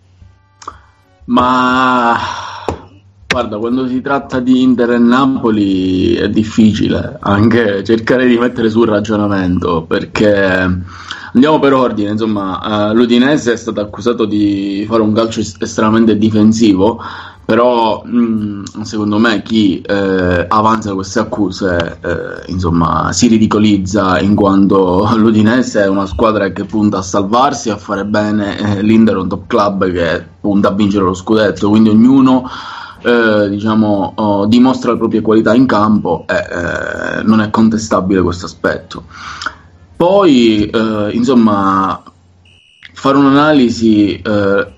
Ma guarda, quando si tratta di Inter e Napoli è difficile anche cercare di mettere sul ragionamento perché Andiamo per ordine, insomma, uh, l'Udinese è stato accusato di fare un calcio estremamente difensivo, però mh, secondo me chi eh, avanza queste accuse eh, insomma, si ridicolizza in quanto l'Udinese è una squadra che punta a salvarsi, a fare bene, eh, l'Inter è un top club che punta a vincere lo scudetto, quindi ognuno eh, diciamo, oh, dimostra le proprie qualità in campo e eh, non è contestabile questo aspetto. Poi, eh, insomma, fare un'analisi. Eh,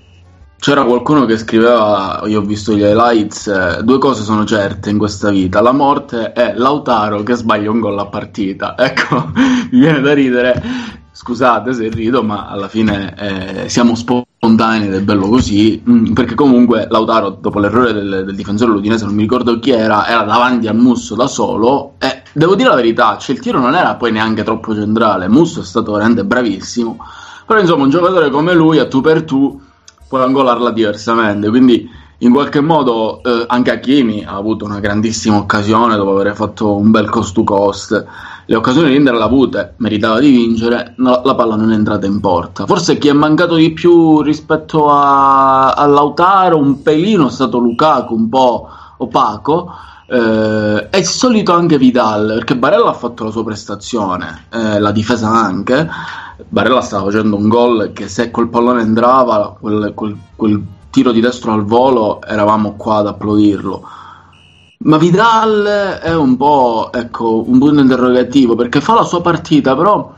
c'era qualcuno che scriveva, io ho visto gli highlights, eh, due cose sono certe in questa vita, la morte e Lautaro che sbaglia un gol a partita. Ecco, mi viene da ridere, scusate se rido, ma alla fine eh, siamo spontanei ed è bello così, mm, perché comunque Lautaro, dopo l'errore del, del difensore ludinese, non mi ricordo chi era, era davanti al Musso da solo e Devo dire la verità, cioè il tiro non era poi neanche troppo centrale, Musso è stato veramente bravissimo, però insomma un giocatore come lui a tu per tu puoi angolarla diversamente, quindi in qualche modo eh, anche Hakimi ha avuto una grandissima occasione dopo aver fatto un bel cost to cost, le occasioni l'Inter l'ha avute, meritava di vincere, no, la palla non è entrata in porta. Forse chi è mancato di più rispetto a, a Lautaro, un pelino, è stato Lukaku, un po' opaco, eh, è solito anche Vidal, perché Barella ha fatto la sua prestazione, eh, la difesa anche. Barella stava facendo un gol che se quel pallone entrava, quel, quel, quel tiro di destro al volo, eravamo qua ad applaudirlo. Ma Vidal è un po' ecco, un punto interrogativo perché fa la sua partita, però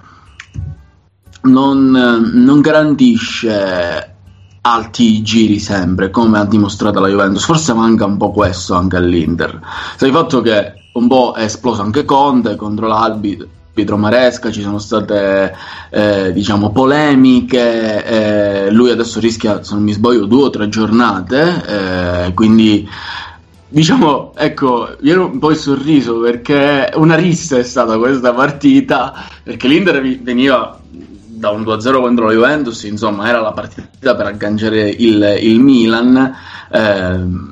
non, non garantisce alti giri sempre, come ha dimostrato la Juventus. Forse manca un po' questo anche all'Inter. Sai il fatto che un po' è esploso anche Conte contro l'Albi. Pietro Maresca, ci sono state eh, diciamo polemiche, eh, lui adesso rischia, se non mi sbaglio, due o tre giornate, eh, quindi diciamo, ecco, io un po' il sorriso perché una rissa è stata questa partita, perché l'Inter veniva da un 2-0 contro la Juventus, insomma, era la partita per agganciare il, il Milan. Eh,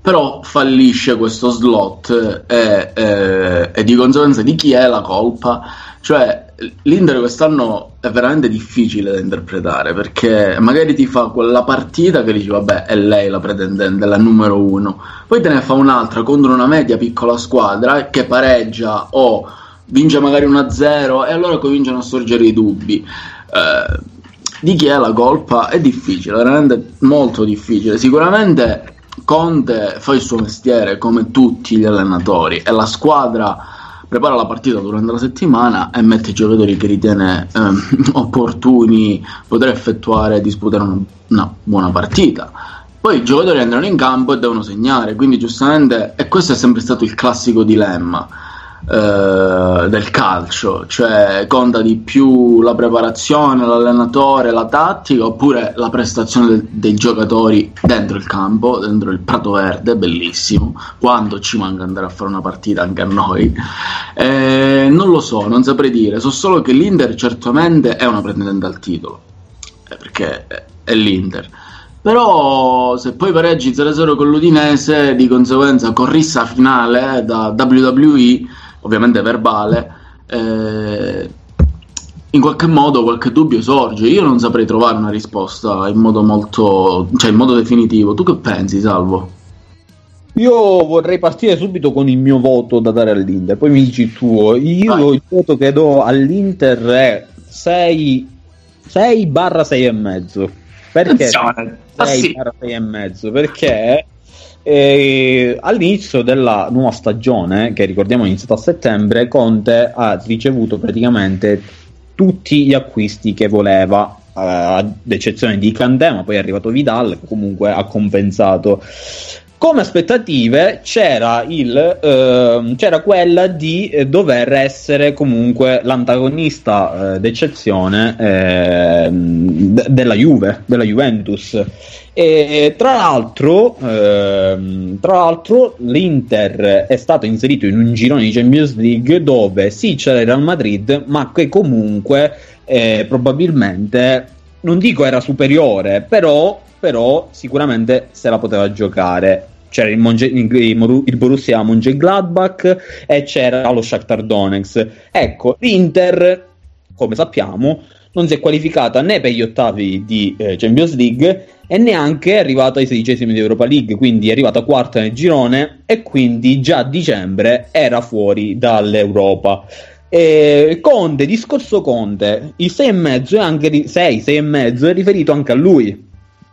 però fallisce questo slot e, e, e, di conseguenza di chi è la colpa? Cioè, l'Inter quest'anno è veramente difficile da interpretare perché magari ti fa quella partita che dici vabbè è lei la pretendente, la numero uno, poi te ne fa un'altra contro una media piccola squadra che pareggia o vince magari 1-0 e allora cominciano a sorgere i dubbi. Eh, di chi è la colpa? È difficile, veramente molto difficile. Sicuramente Conte fa il suo mestiere come tutti gli allenatori e la squadra prepara la partita durante la settimana e mette i giocatori che ritiene eh, opportuni poter effettuare e disputare una, una buona partita. Poi i giocatori entrano in campo e devono segnare, quindi giustamente, e questo è sempre stato il classico dilemma eh, del calcio, cioè conta di più la preparazione, l'allenatore, la tattica oppure la prestazione de- dei giocatori dentro il campo, dentro il prato verde, bellissimo, quando ci manca andare a fare una partita anche a noi. Eh, non lo so, non saprei dire, so solo che l'Inter certamente è una pretendente al titolo, eh, perché è l'Inter. Però se poi pareggi 0-0 con l'Udinese, di conseguenza corrissa finale da WWE, ovviamente verbale, eh, in qualche modo qualche dubbio sorge. Io non saprei trovare una risposta in modo molto, cioè in modo definitivo. Tu che pensi, Salvo? Io vorrei partire subito con il mio voto da dare all'Inter, poi mi dici il tuo. Io Vai. il voto che do all'Inter è 6, 6 barra 6 e mezzo. Perché 6 ah, barra 6 e mezzo? Perché e all'inizio della nuova stagione, che ricordiamo è iniziata a settembre, Conte ha ricevuto praticamente tutti gli acquisti che voleva, eh, ad eccezione di Candema, poi è arrivato Vidal, che comunque ha compensato. Come aspettative c'era, il, eh, c'era quella di eh, dover essere comunque l'antagonista eh, d'eccezione d- della Juve, della Juventus. E tra l'altro, ehm, tra l'altro, l'Inter è stato inserito in un girone di Champions League dove sì c'era il Real Madrid, ma che comunque eh, probabilmente non dico era superiore, però, però sicuramente se la poteva giocare. C'era il, Monge- il Borussia Mönchengladbach e c'era lo Shakhtar Donetsk. Ecco, l'Inter, come sappiamo, non si è qualificata né per gli ottavi di eh, Champions League e neanche è arrivata ai sedicesimi di Europa League, quindi è arrivata quarta nel girone e quindi già a dicembre era fuori dall'Europa. E Conte, discorso Conte, il 6,5 è anche 6, 6,5 è riferito anche a lui.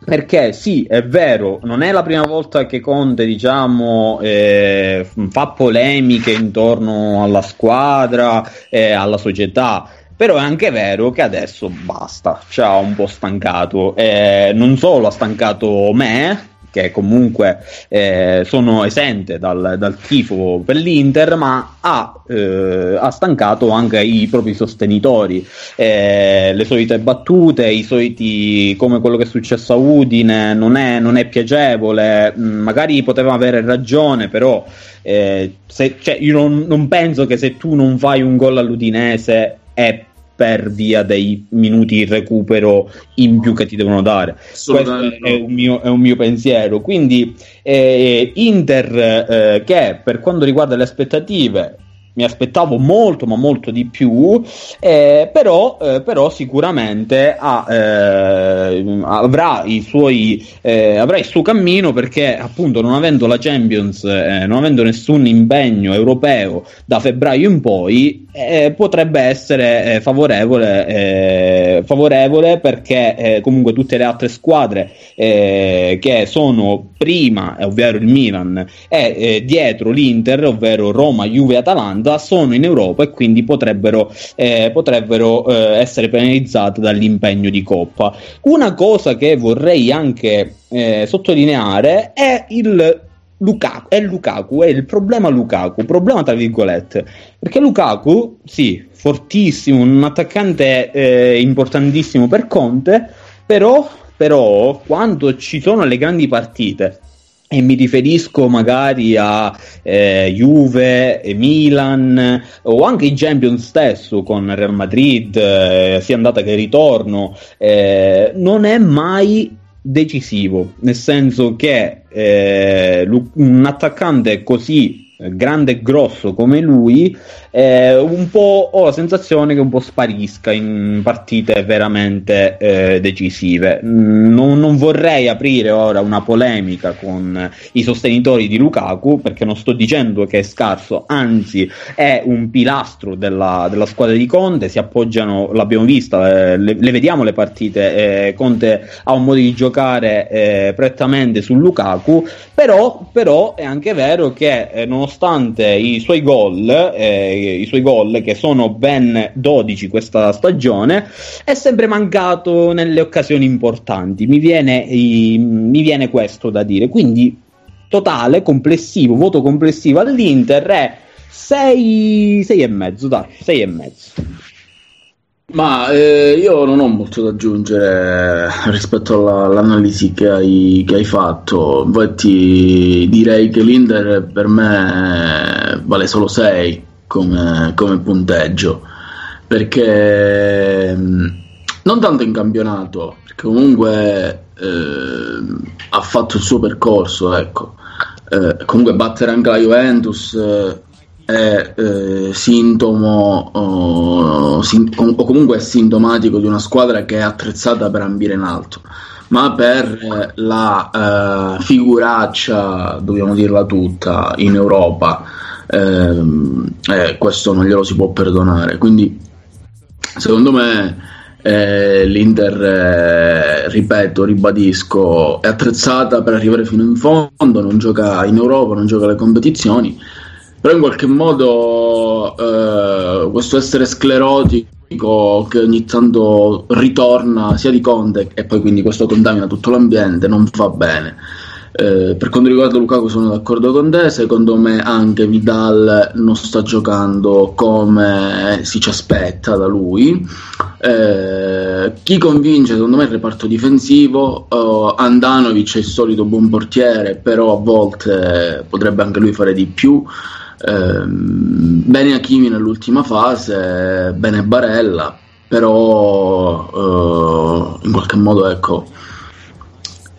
Perché sì, è vero, non è la prima volta che Conte, diciamo, eh, fa polemiche intorno alla squadra e alla società. Però è anche vero che adesso basta, ci ha un po' stancato. Eh, non solo ha stancato me, che comunque eh, sono esente dal, dal, tifo per l'Inter, ma ha, eh, ha, stancato anche i propri sostenitori. Eh, le solite battute, i soliti come quello che è successo a Udine, non è, non è piacevole, mm, magari poteva avere ragione, però eh, se, cioè, io non, non penso che se tu non fai un gol all'Udinese è per via dei minuti di recupero in più che ti devono dare. Questo è un, mio, è un mio pensiero. Quindi eh, Inter eh, che per quanto riguarda le aspettative mi aspettavo molto ma molto di più eh, però, eh, però, sicuramente ha, eh, avrà, i suoi, eh, avrà il suo cammino perché appunto non avendo la Champions eh, non avendo nessun impegno europeo da febbraio in poi eh, potrebbe essere favorevole, favorevole perché comunque tutte le altre squadre che sono prima ovvero il Milan e dietro l'Inter ovvero Roma, Juve Atalanta Atalanta sono in Europa e quindi potrebbero, eh, potrebbero eh, essere penalizzate dall'impegno di Coppa. Una cosa che vorrei anche eh, sottolineare è il Lukaku, è Lukaku, è il problema Lukaku, problema tra virgolette, perché Lukaku, sì, fortissimo, un attaccante eh, importantissimo per Conte, però, però quando ci sono le grandi partite e mi riferisco magari a eh, Juve, Milan o anche i Champions stesso con Real Madrid, eh, sia andata che ritorno, eh, non è mai decisivo, nel senso che eh, un attaccante così grande e grosso come lui eh, un po' ho la sensazione che un po' sparisca in partite veramente eh, decisive. Non, non, vorrei aprire ora una polemica con i sostenitori di Lukaku perché non sto dicendo che è scarso, anzi è un pilastro della, della squadra di Conte, si appoggiano, l'abbiamo vista, eh, le, le, vediamo le partite, eh, Conte ha un modo di giocare eh, prettamente su Lukaku, però, però, è anche vero che eh, nonostante i suoi gol, eh, i suoi gol, che sono ben 12 questa stagione, è sempre mancato nelle occasioni importanti. Mi viene, i, mi viene questo da dire. Quindi, totale, complessivo, voto complessivo all'Inter è 6, 6 e mezzo, dai, 6 e mezzo. Ma eh, io non ho molto da aggiungere rispetto alla, all'analisi che hai, che hai, fatto. Infatti, direi che l'Inter per me vale solo 6 come, come punteggio. Perché mm, non tanto in campionato perché comunque eh, ha fatto il suo percorso ecco. Eh, comunque battere anche la Juventus eh, è eh, sintomo o, sin- o comunque è sintomatico di una squadra che è attrezzata per ambire in alto. Ma per la uh, figuraccia, dobbiamo dirla tutta, in Europa eh, questo non glielo si può perdonare. Quindi, secondo me, eh, l'Inter, eh, ripeto, ribadisco, è attrezzata per arrivare fino in fondo, non gioca in Europa, non gioca alle competizioni, però in qualche modo eh, questo essere sclerotico che ogni tanto ritorna sia di Conte e poi quindi questo contamina tutto l'ambiente non fa bene Eh, per quanto riguarda Lukaku sono d'accordo con te, secondo me anche Vidal non sta giocando come si ci aspetta da lui. Eh, chi convince secondo me il reparto difensivo, uh, Andanovic è il solito buon portiere, però a volte potrebbe anche lui fare di più. Eh, bene Hakimi nell'ultima fase, bene Barella, però uh, in qualche modo ecco,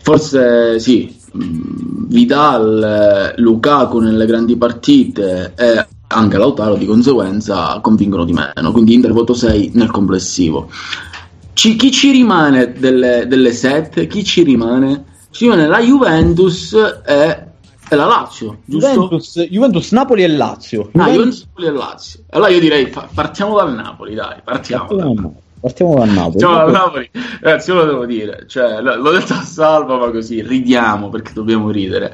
forse sì, Vidal, Lukaku nelle grandi partite e anche Lautaro di conseguenza convincono di meno, quindi Inter voto 6 nel complessivo. Ci, chi ci rimane delle, delle 7? Chi ci rimane? Ci rimane la Juventus e, e la Lazio, giusto? Juventus, Juventus, Napoli e Lazio. Ah, Juventus, Napoli e Lazio. Allora io direi partiamo dal Napoli, dai, partiamo. partiamo. Partiamo da Napoli. Partiamo da Napoli. Ragazzi, io lo devo dire, cioè, l'ho detto a Salva, ma così ridiamo perché dobbiamo ridere.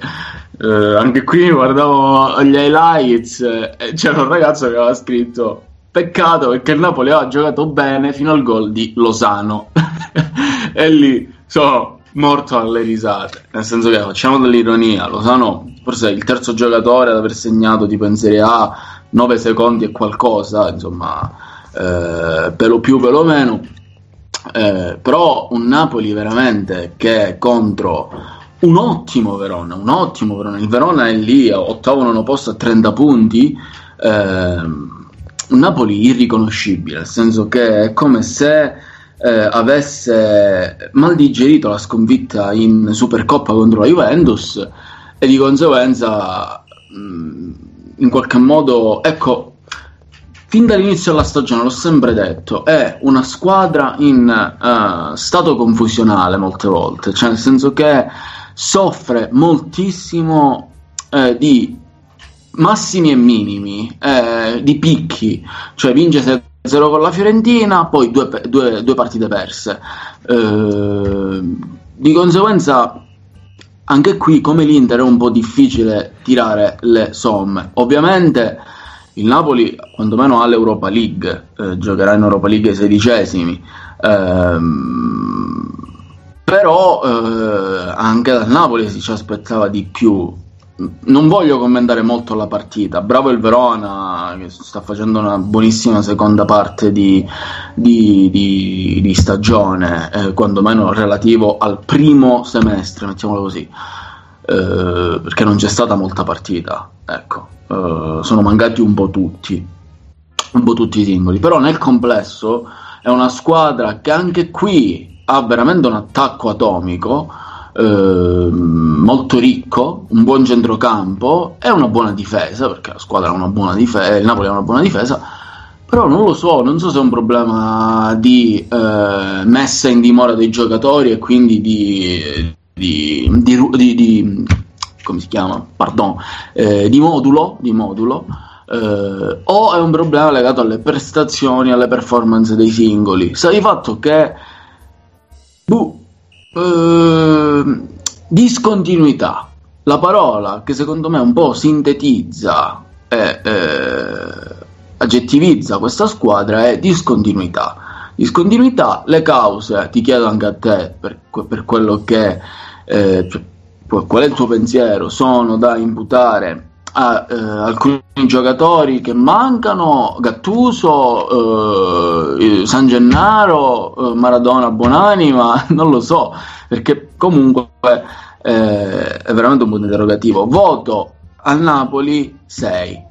Uh, anche qui guardavo gli highlights e c'era un ragazzo che aveva scritto peccato perché il Napoli ha giocato bene fino al gol di Losano e lì sono morto alle risate nel senso che facciamo dell'ironia Losano forse è il terzo giocatore ad aver segnato tipo in Serie A 9 secondi e qualcosa insomma eh, pelo più, pelo meno. Eh, però un Napoli veramente che contro un ottimo Verona, un ottimo Verona. Il Verona è lì ottavo nono posto a 30 punti. Eh, un Napoli irriconoscibile, nel senso che è come se eh, avesse mal digerito la sconfitta in Supercoppa contro la Juventus e di conseguenza mh, mm, in qualche modo ecco fin dall'inizio della stagione l'ho sempre detto, è una squadra in uh, stato confusionale molte volte, cioè nel senso che soffre moltissimo eh, di massimi e minimi, eh, di picchi, cioè vince 0 con la Fiorentina, poi due, due, due partite perse. Eh, di conseguenza anche qui come l'Inter è un po' difficile tirare le somme. Ovviamente il Napoli quantomeno ha l'Europa League, eh, giocherà in Europa League ai sedicesimi, ehm, però eh, anche dal Napoli si ci aspettava di più. Non voglio commentare molto la partita, bravo il Verona che sta facendo una buonissima seconda parte di, di, di, di stagione, eh, quantomeno relativo al primo semestre, mettiamolo così, eh, perché non c'è stata molta partita. Ecco, uh, sono mancati un po' tutti, un po' tutti i singoli, però nel complesso è una squadra che anche qui ha veramente un attacco atomico. Uh, molto ricco, un buon centrocampo e una buona difesa perché la squadra ha una buona difesa, il Napoli ha una buona difesa. Però non lo so, non so se è un problema di uh, messa in dimora dei giocatori e quindi di, di, di, di come si chiama? Pardon, eh, di modulo, di modulo eh, o è un problema legato alle prestazioni, alle performance dei singoli. Sta di fatto che buh, eh, discontinuità, la parola che secondo me un po' sintetizza e eh, aggettivizza questa squadra è discontinuità. Discontinuità, le cause, ti chiedo anche a te per, per quello che eh, qual è il tuo pensiero? Sono da imputare a eh, alcuni giocatori che mancano, Gattuso, eh, San Gennaro, eh, Maradona, Bonanima, non lo so, perché comunque eh, è veramente un punto interrogativo. Voto a Napoli 6.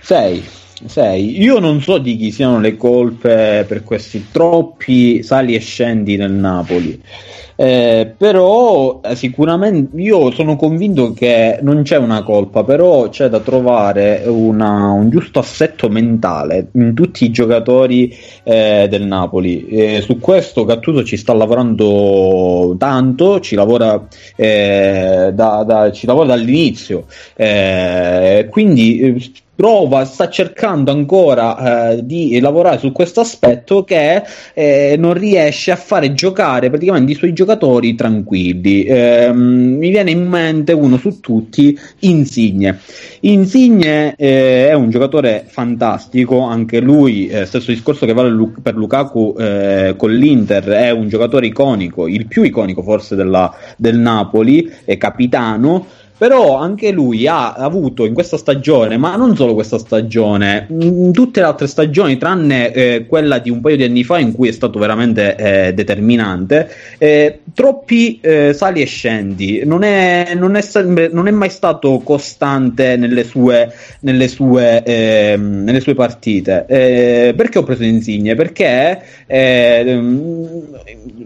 6. 6. Io non so di chi siano le colpe per questi troppi sali e scendi nel Napoli. Eh, però eh, sicuramente io sono convinto che non c'è una colpa, però c'è da trovare una, un giusto assetto mentale in tutti i giocatori eh, del Napoli. Eh, su questo Gattuso ci sta lavorando tanto, ci lavora, eh, da, da, ci lavora dall'inizio, eh, quindi prova, sta cercando ancora eh, di lavorare su questo aspetto che eh, non riesce a fare giocare praticamente i suoi giocatori tranquilli. Eh, mi viene in mente uno su tutti, Insigne. Insigne eh, è un giocatore fantastico, anche lui, eh, stesso discorso che vale per Lukaku eh, con l'Inter, è un giocatore iconico, il più iconico forse della, del Napoli, è capitano però anche lui ha avuto in questa stagione, ma non solo questa stagione, in tutte le altre stagioni, tranne eh, quella di un paio di anni fa in cui è stato veramente eh, determinante, eh, troppi eh, sali e scendi. Non è, non, è sempre, non è, mai stato costante nelle sue, nelle sue, ehm, nelle sue partite. Eh, perché ho preso Insigne? Perché ehm,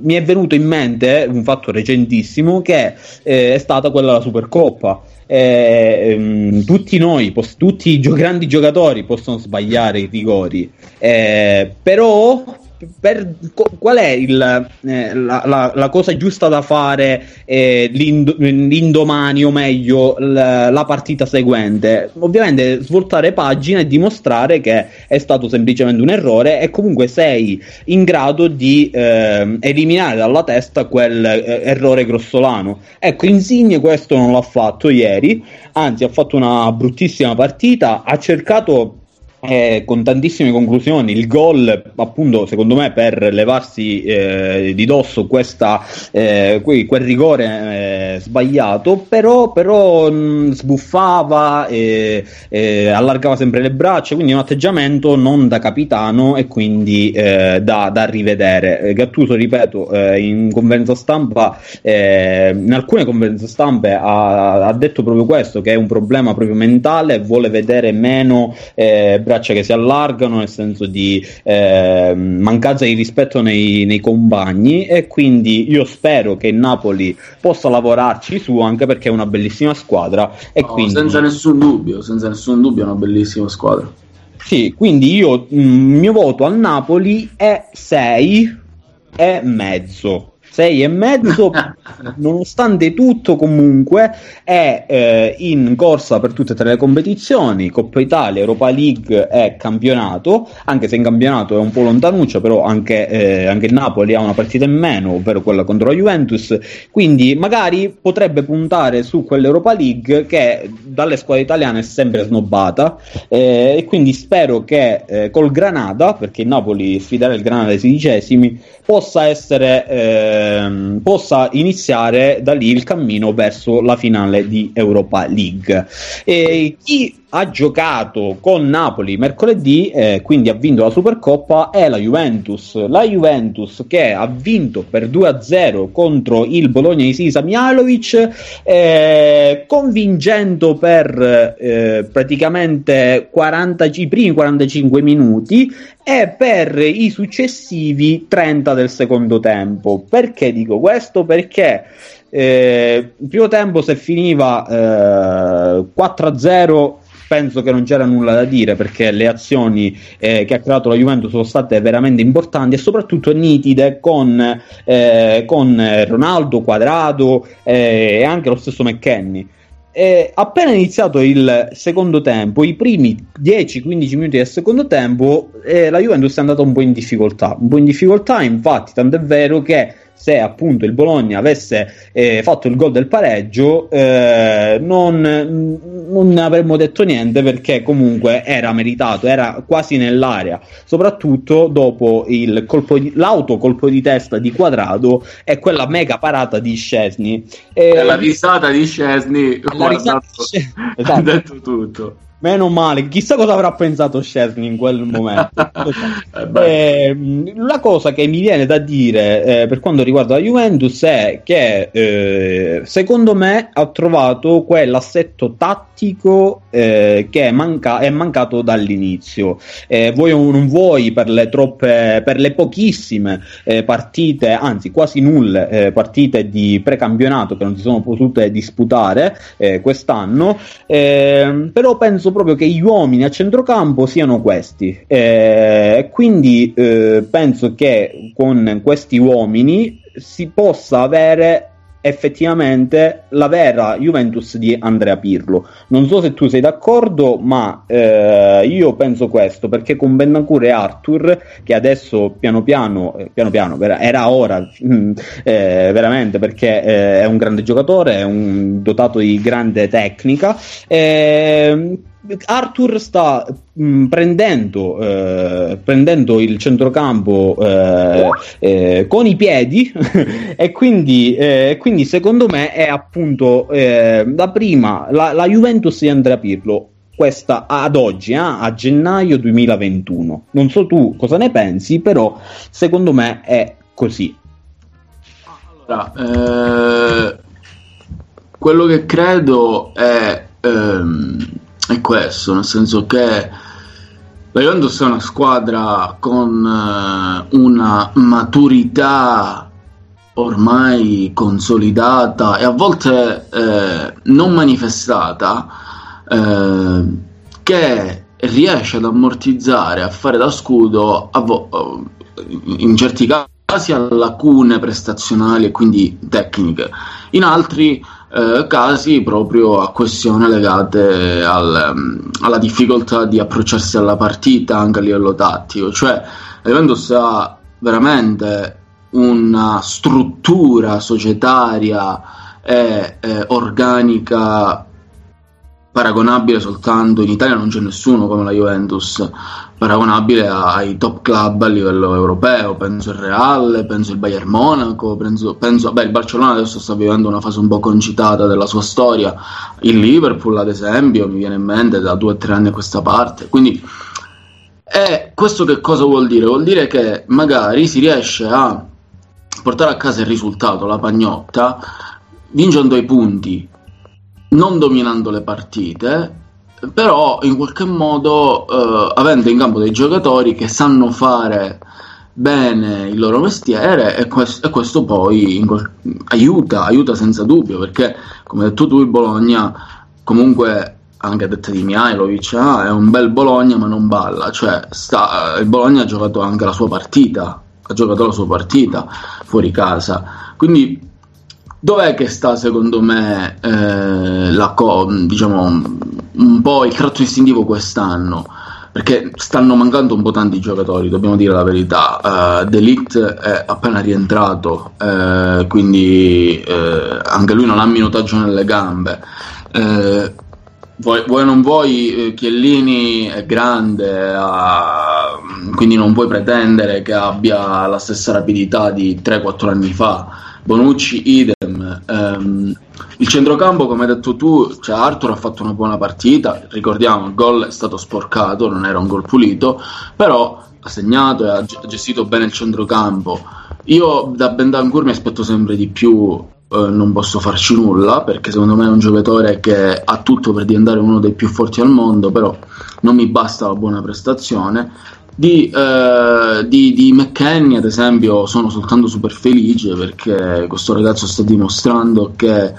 mi è venuto in mente un fatto recentissimo che eh, è stata quella della Supercoppa. Eh, ehm, tutti noi, pos- tutti i gio- grandi giocatori possono sbagliare i rigori, eh, però per, qual è il, eh, la, la, la, cosa giusta da fare eh, l'ind- l'indomani o meglio l- la partita seguente? Ovviamente svoltare pagina e dimostrare che è stato semplicemente un errore e comunque sei in grado di eh, eliminare dalla testa quel eh, grossolano. Ecco, Insigne questo non l'ha fatto ieri, anzi ha fatto una bruttissima partita, ha cercato eh, con tantissime conclusioni. Il gol, appunto, secondo me, per levarsi eh, di dosso questa, eh, quel rigore eh, sbagliato, però, però mh, sbuffava e allargava sempre le braccia. Quindi un atteggiamento non da capitano e quindi eh, da, da, rivedere. Gattuso, ripeto, eh, in conferenza stampa, in alcune conferenze stampe ha, ha, detto proprio questo: che è un problema proprio mentale, vuole vedere meno eh, braccia che si allargano nel senso di eh, mancanza di rispetto nei, nei, compagni e quindi io spero che il Napoli possa lavorarci su anche perché è una bellissima squadra e no, quindi... senza nessun dubbio senza nessun dubbio è una bellissima squadra. Sì quindi io il mio voto al Napoli è 6 e mezzo 6 e mezzo nonostante tutto comunque è eh, in corsa per tutte e tre le competizioni. Coppa Italia, Europa League e campionato anche se in campionato è un po' lontanuccio però anche, eh, anche il Napoli ha una partita in meno ovvero quella contro la Juventus. Quindi magari potrebbe puntare su quell'Europa League che dalle squadre italiane è sempre snobbata. Eh, e quindi spero che eh, col Granada perché il Napoli sfiderà il Granada ai sedicesimi possa essere ehm, possa iniziare da lì il cammino verso la finale di Europa League. E chi ha giocato con Napoli mercoledì, eh, quindi ha vinto la Supercoppa, è la Juventus. La Juventus che ha vinto per 2-0 contro il Bologna di Sisa Mialovic, eh, convincendo per eh, praticamente 40, i primi 45 minuti e per i successivi 30 del secondo tempo. Perché dico questo? Perché eh, il primo tempo se finiva eh, 4-0 penso che non c'era nulla da dire perché le azioni eh, che ha creato la Juventus sono state veramente importanti e soprattutto nitide con, eh, con Ronaldo, Quadrado eh, e anche lo stesso McKenny. Eh, appena iniziato il secondo tempo, i primi 10-15 minuti del secondo tempo, eh, la Juventus è andata un po' in difficoltà. Un po' in difficoltà, infatti, tanto è vero che se appunto il Bologna avesse eh, fatto il gol del pareggio eh, non, non avremmo detto niente perché comunque era meritato, era quasi nell'area, soprattutto dopo il colpo di, l'autocolpo di testa di Quadrado e quella mega parata di Scesni. Eh, la risata di Scesni, la risata di Scesni. Esatto. ha detto tutto. Meno male, chissà cosa avrà pensato Szczesny in quel momento. eh, la cosa che mi viene da dire eh, per quanto riguarda la Juventus è che eh, secondo me ha trovato quell'assetto tattico eh, che è, manca- è, mancato dall'inizio. Eh, vuoi o non vuoi, per le troppe, per le pochissime eh, partite, anzi quasi nulle partite di precampionato che non si sono potute disputare quest'anno, però penso proprio che gli uomini a centrocampo siano questi. Eh, quindi eh, penso che con questi uomini si possa avere effettivamente la vera Juventus di Andrea Pirlo. Non so se tu sei d'accordo, ma eh, io penso questo perché con Bentancur e Arthur, che adesso piano piano, eh, piano piano era ora mm, eh, veramente perché eh, è un grande giocatore, è un dotato di grande tecnica. Eh, Arthur sta mh, mm, prendendo, eh, prendendo, il centrocampo eh, eh, con i piedi e quindi, eh, quindi, secondo me è appunto eh, la prima, la, la, Juventus di Andrea Pirlo. Questa ad oggi, eh, a gennaio 2021. Non so tu cosa ne pensi, però secondo me è così. Allora, quello che credo è ehm, è questo, nel senso che la Juventus è una squadra con eh, una maturità ormai consolidata e a volte eh, non manifestata eh, che riesce ad ammortizzare, a fare da scudo vo- in certi casi a lacune prestazionali e quindi tecniche, in altri eh, casi proprio a questioni legate al, um, alla difficoltà di approcciarsi alla partita anche a livello tattico. Cioè, la Juventus ha veramente una struttura societaria e eh, organica paragonabile soltanto in Italia non c'è nessuno come la Juventus paragonabile ai top club a livello europeo. Penso il Real, penso il Bayern Monaco penso, penso beh, il Barcellona adesso sta vivendo una fase un po' concitata della sua storia. Il Liverpool ad esempio mi viene in mente da due o tre anni a questa parte. Quindi e questo che cosa vuol dire? Vuol dire che magari si riesce a portare a casa il risultato, la pagnotta, vincendo i punti non dominando le partite, però in qualche modo eh, avendo in campo dei giocatori che sanno fare bene il loro mestiere e, quest- e questo poi quel- aiuta, aiuta senza dubbio perché come hai detto tu il Bologna comunque anche detta di Mihailovic ah, è un bel Bologna ma non balla cioè sta, il Bologna ha giocato anche la sua partita ha giocato la sua partita fuori casa. Quindi Dov'è che sta secondo me eh, la co- diciamo, un po' il tratto distintivo quest'anno? Perché stanno mancando un po' tanti giocatori, dobbiamo dire la verità. Uh, Delict è appena rientrato, eh, quindi eh, anche lui non ha minutaggio nelle gambe. Eh, vuoi, vuoi non vuoi, eh, Chiellini è grande, ha, quindi non puoi pretendere che abbia la stessa rapidità di 3-4 anni fa. Bonucci idem. Um, il centrocampo, come hai detto tu, cioè Arthur ha fatto una buona partita. Ricordiamo, il gol è stato sporcato, non era un gol pulito, però ha segnato e ha gestito bene il centrocampo. Io da Bentancur mi aspetto sempre di più, eh, non posso farci nulla perché secondo me è un giocatore che ha tutto per diventare uno dei più forti al mondo, però non mi basta la buona prestazione di, eh, di, di McKenny, ad esempio, sono soltanto super felice perché questo ragazzo sta dimostrando che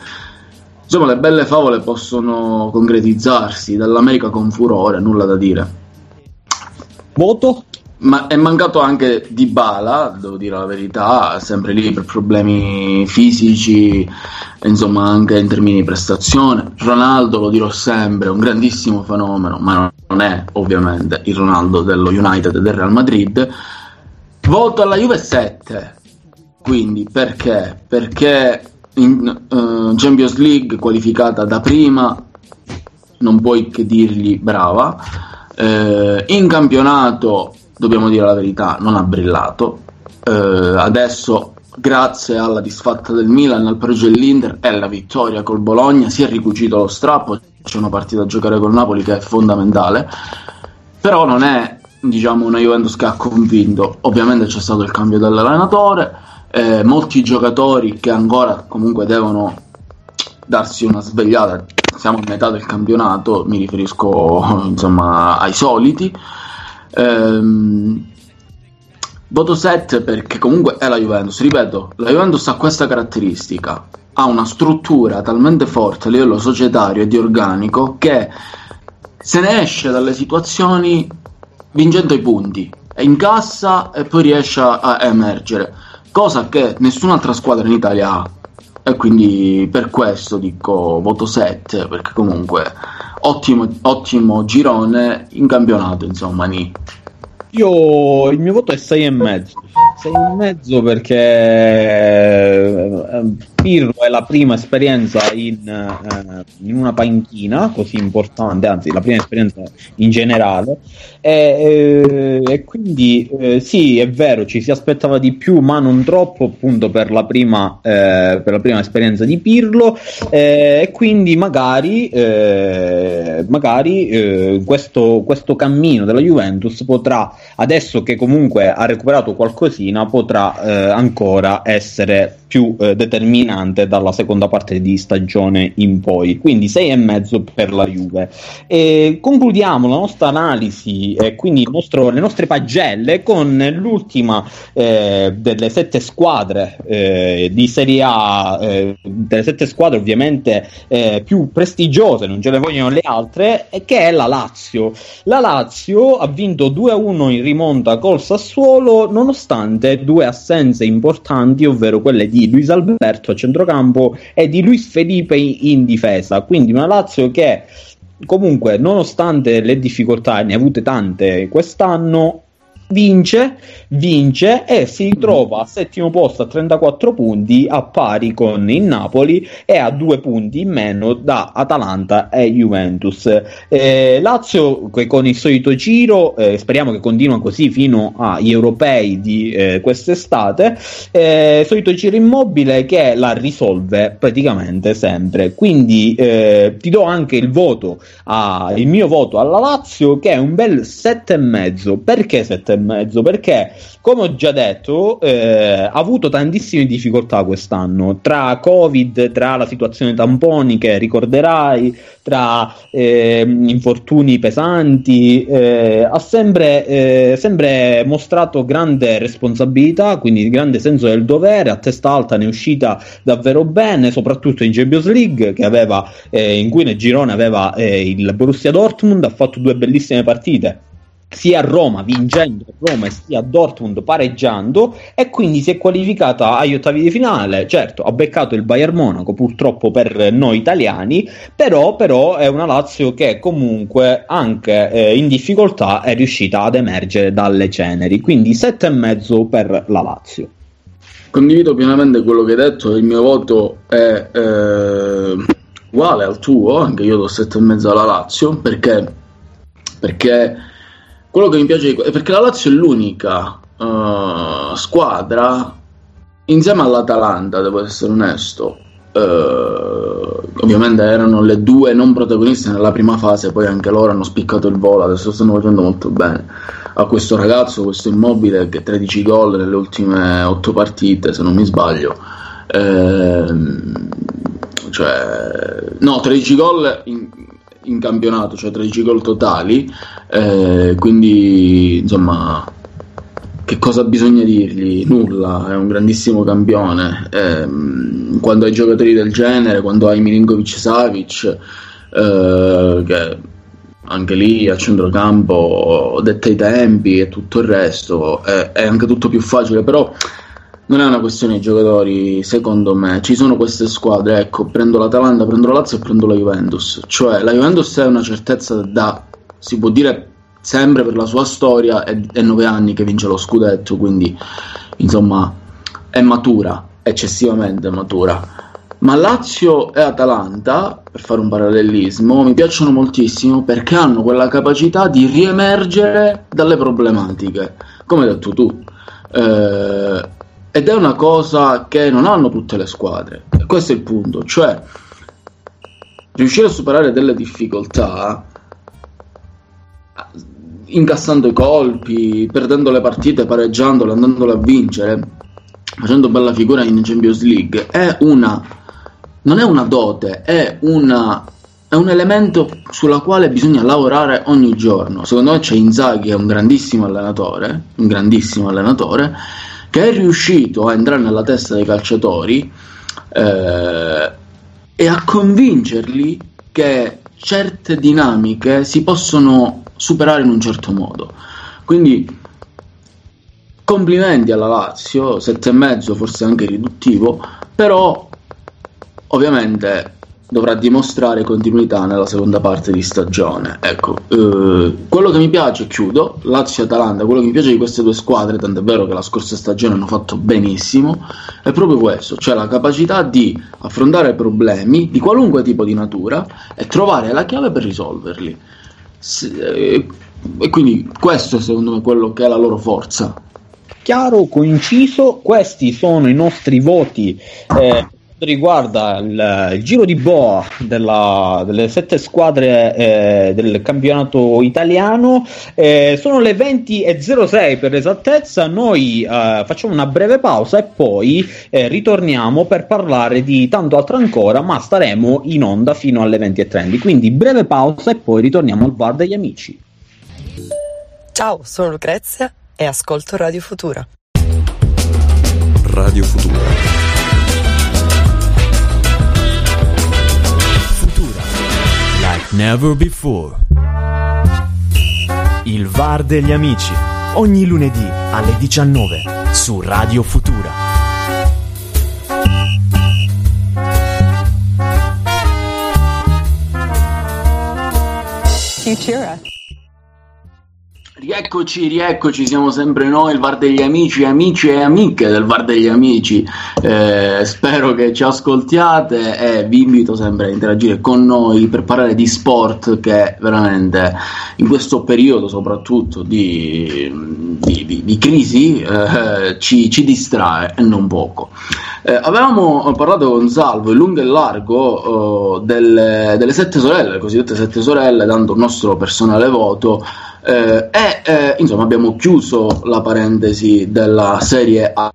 insomma le belle favole possono concretizzarsi. Dall'America con furore, nulla da dire. Voto? Ma è mancato anche Di Bala, devo dire la verità, sempre lì per problemi fisici, insomma anche in termini di prestazione. Ronaldo, lo dirò sempre, è un grandissimo fenomeno, ma non è ovviamente il Ronaldo dello United e del Real Madrid. Voto alla Juve 7, quindi perché? Perché in uh, Champions League qualificata da prima, non puoi che dirgli brava. Uh, in campionato dobbiamo dire la verità, non ha brillato. Eh, adesso, grazie alla disfatta del Milan, al pareggio dell'Inter e alla vittoria col Bologna, si è ricucito lo strappo. C'è una partita da giocare col Napoli che è fondamentale, però non è diciamo una Juventus che ha convinto. Ovviamente c'è stato il cambio dell'allenatore, eh, molti giocatori che ancora comunque devono darsi una svegliata. Siamo a metà del campionato, mi riferisco insomma ai soliti. Ehm, voto 7 perché comunque è la Juventus. Ripeto, la Juventus ha questa caratteristica. Ha una struttura talmente forte a livello societario e di organico che se ne esce dalle situazioni vincendo i punti. È in cassa e poi riesce a emergere. Cosa che nessun'altra squadra in Italia ha. e quindi per questo dico voto 7 perché comunque ottimo, ottimo girone in campionato insomma ni. Io il mio voto è 6 e mezzo. 6 e mezzo perché eh, Pirlo è la prima esperienza in, eh, in, una panchina così importante, anzi la prima esperienza in generale. E, eh, e quindi eh, sì è vero ci si aspettava di più ma non troppo appunto per la prima, eh, per la prima esperienza di Pirlo. Eh, e quindi magari, magari questo, questo cammino della Juventus potrà adesso che comunque ha recuperato qualcosina, potrà eh, ancora essere più eh, determinante dalla seconda parte di stagione in poi. Quindi 6,5 per la Juve. E concludiamo la nostra analisi e quindi nostro, le nostre pagelle con l'ultima eh, delle sette squadre eh, di Serie A, eh, delle sette squadre ovviamente eh, più prestigiose, non ce le vogliono le altre, che è la Lazio. La Lazio ha vinto 2-1 in rimonta col Sassuolo nonostante due assenze importanti, ovvero quelle di Luis Alberto centrocampo e di Luis Felipe in difesa. Quindi una Lazio che comunque, nonostante le difficoltà, ne ha avute tante quest'anno, vince, vince e si trova al settimo posto a 34 punti a pari con il Napoli e a due punti in meno da Atalanta e Juventus. Eh, Lazio con il solito giro, eh, speriamo che continua così fino agli europei di eh, quest'estate, eh, solito giro immobile che la risolve praticamente sempre. Quindi eh, ti do anche il voto, a, il mio voto alla Lazio che è un bel 7,5. Perché 7,5? E mezzo perché come ho già detto eh, ha avuto tantissime difficoltà quest'anno. Tra covid tra la situazione tamponi che ricorderai tra eh, infortuni pesanti eh, ha sempre, eh, sempre mostrato grande responsabilità quindi grande senso del dovere a testa alta ne è uscita davvero bene soprattutto in Champions League aveva, eh, in cui nel girone aveva eh, il Borussia Dortmund ha fatto due bellissime partite sia a Roma vincendo Roma e sia a Dortmund pareggiando e quindi si è qualificata agli ottavi di finale. Certo ha beccato il Bayern Monaco purtroppo per noi italiani però, però è una Lazio che comunque anche eh, in difficoltà è riuscita ad emergere dalle ceneri. Quindi 7,5 per la Lazio. Condivido pienamente quello che hai detto. Il mio voto è eh, uguale al tuo anche io do 7,5 alla Lazio perché perché quello che mi piace è perché la Lazio è l'unica uh, squadra insieme all'Atalanta, devo essere onesto. Uh, ovviamente erano le due non protagoniste nella prima fase, poi anche loro hanno spiccato il volo, adesso stanno facendo molto bene. A questo ragazzo, questo immobile che 13 gol nelle ultime 8 partite, se non mi sbaglio. Uh, cioè, no, 13 gol in campionato, cioè 13 gol totali, eh, quindi insomma che cosa bisogna dirgli? Nulla, è un grandissimo campione. Eh, quando hai giocatori del genere, quando hai Milinkovic Savic, eh, che anche lì a centrocampo detta i tempi e tutto il resto, è, è anche tutto più facile, però non è una questione di giocatori, secondo me. Ci sono queste squadre, ecco, prendo l'Atalanta, prendo la Lazio e prendo la Juventus. Cioè, la Juventus è una certezza da, si può dire, sempre per la sua storia, è, è nove anni che vince lo scudetto, quindi, insomma, è matura, eccessivamente matura. Ma Lazio e Atalanta, per fare un parallelismo, mi piacciono moltissimo perché hanno quella capacità di riemergere dalle problematiche, come hai detto tu. Eh, ed è una cosa che non hanno tutte le squadre. Questo è il punto, cioè riuscire a superare delle difficoltà incassando i colpi, perdendo le partite, pareggiandole, andandole a vincere, facendo bella figura in Champions League, è una non è una dote, è una è un elemento sulla quale bisogna lavorare ogni giorno. Secondo me c'è Inzaghi, è un grandissimo allenatore, un grandissimo allenatore che è riuscito a entrare nella testa dei calciatori eh, e a convincerli che certe dinamiche si possono superare in un certo modo. Quindi complimenti alla Lazio, sette e mezzo forse anche riduttivo, però ovviamente dovrà dimostrare continuità nella seconda parte di stagione. Ecco, eh, quello che mi piace, chiudo, Lazio-Atalanta, quello che mi piace di queste due squadre, tant'è vero che la scorsa stagione hanno fatto benissimo, è proprio questo, cioè la capacità di affrontare problemi di qualunque tipo di natura e trovare la chiave per risolverli. S- eh, e quindi questo è secondo me quello che è la loro forza. Chiaro, coinciso, questi sono i nostri voti eh, riguarda il, il, giro di boa della, delle sette squadre eh, del campionato italiano. Eh, sono le 20.06 per l'esattezza noi eh, facciamo una breve pausa e poi eh, ritorniamo per parlare di tanto altro ancora ma staremo in onda fino alle 20.30 quindi breve pausa e poi ritorniamo al bar degli amici. Ciao sono Lucrezia e ascolto Radio Futura. Radio Futura Never before. Il VAR degli amici. Ogni lunedì alle 19 su Radio Futura. Futura. Rieccoci, rieccoci, siamo sempre noi, il VAR degli amici, amici e amiche del VAR degli amici. Eh, spero che ci ascoltiate e vi invito sempre a interagire con noi per parlare di sport che veramente in questo periodo soprattutto di, di, di, di crisi eh, ci, ci, distrae e non poco. Eh, avevamo parlato con Salvo in lungo e largo eh, delle, delle sette sorelle, le cosiddette sette sorelle, dando il nostro personale voto e eh, insomma abbiamo chiuso la parentesi della Serie A.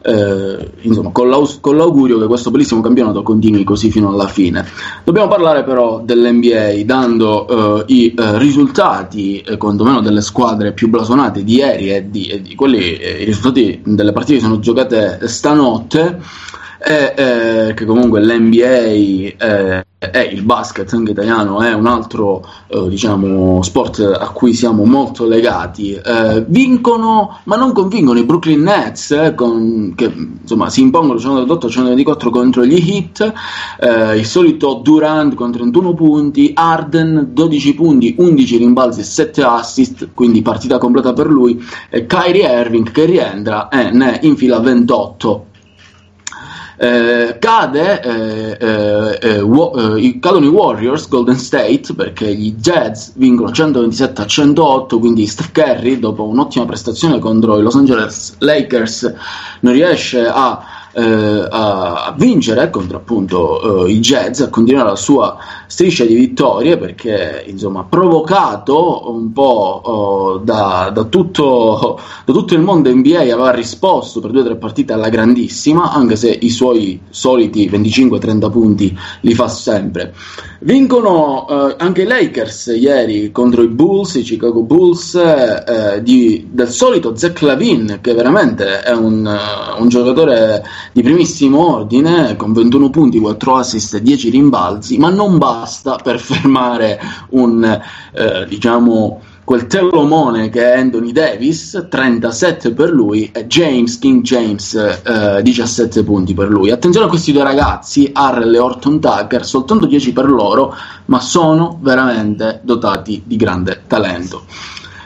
Eh, insomma, con, con, l'augurio che questo bellissimo campionato continui così fino alla fine. Dobbiamo parlare però dell'NBA, dando eh, i eh, risultati, eh, quantomeno delle squadre più blasonate di ieri e di, e di quelli, eh, i risultati delle partite che sono giocate stanotte e eh, che comunque l'NBA eh, e il basket anche italiano è un altro eh, diciamo sport a cui siamo molto legati. Eh, vincono ma non convincono i Brooklyn Nets eh, con, che insomma si impongono 128-124 contro gli Heat. Eh, il solito Durant con 31 punti Arden 12 punti 11 rimbalzi e 7 assist quindi partita completa per lui. E Kyrie Irving che rientra e ne infila 28 eh, cade, eh, eh, eh wo- eh, cadono i Warriors Golden State perché gli Jazz vincono 127 a 108 quindi Steph Curry dopo un'ottima prestazione contro i Los Angeles Lakers non riesce a a, a, vincere contro appunto eh, i Jazz, a continuare la sua striscia di vittorie perché insomma provocato un po' oh, da, da, tutto, da, tutto, il mondo NBA aveva risposto per due o tre partite alla grandissima anche se i suoi soliti 25-30 punti li fa sempre. Vincono eh, anche i Lakers ieri contro i Bulls, i Chicago Bulls eh, di, del solito Zach Lavin che veramente è un, uh, un giocatore di primissimo ordine con 21 punti, 4 assist e 10 rimbalzi, ma non basta per fermare un eh, diciamo quel tellomone che è Anthony Davis, 37 per lui, e James, King James, eh, 17 punti per lui. Attenzione a questi due ragazzi, Harrell e Orton Tucker, soltanto 10 per loro, ma sono veramente dotati di grande talento.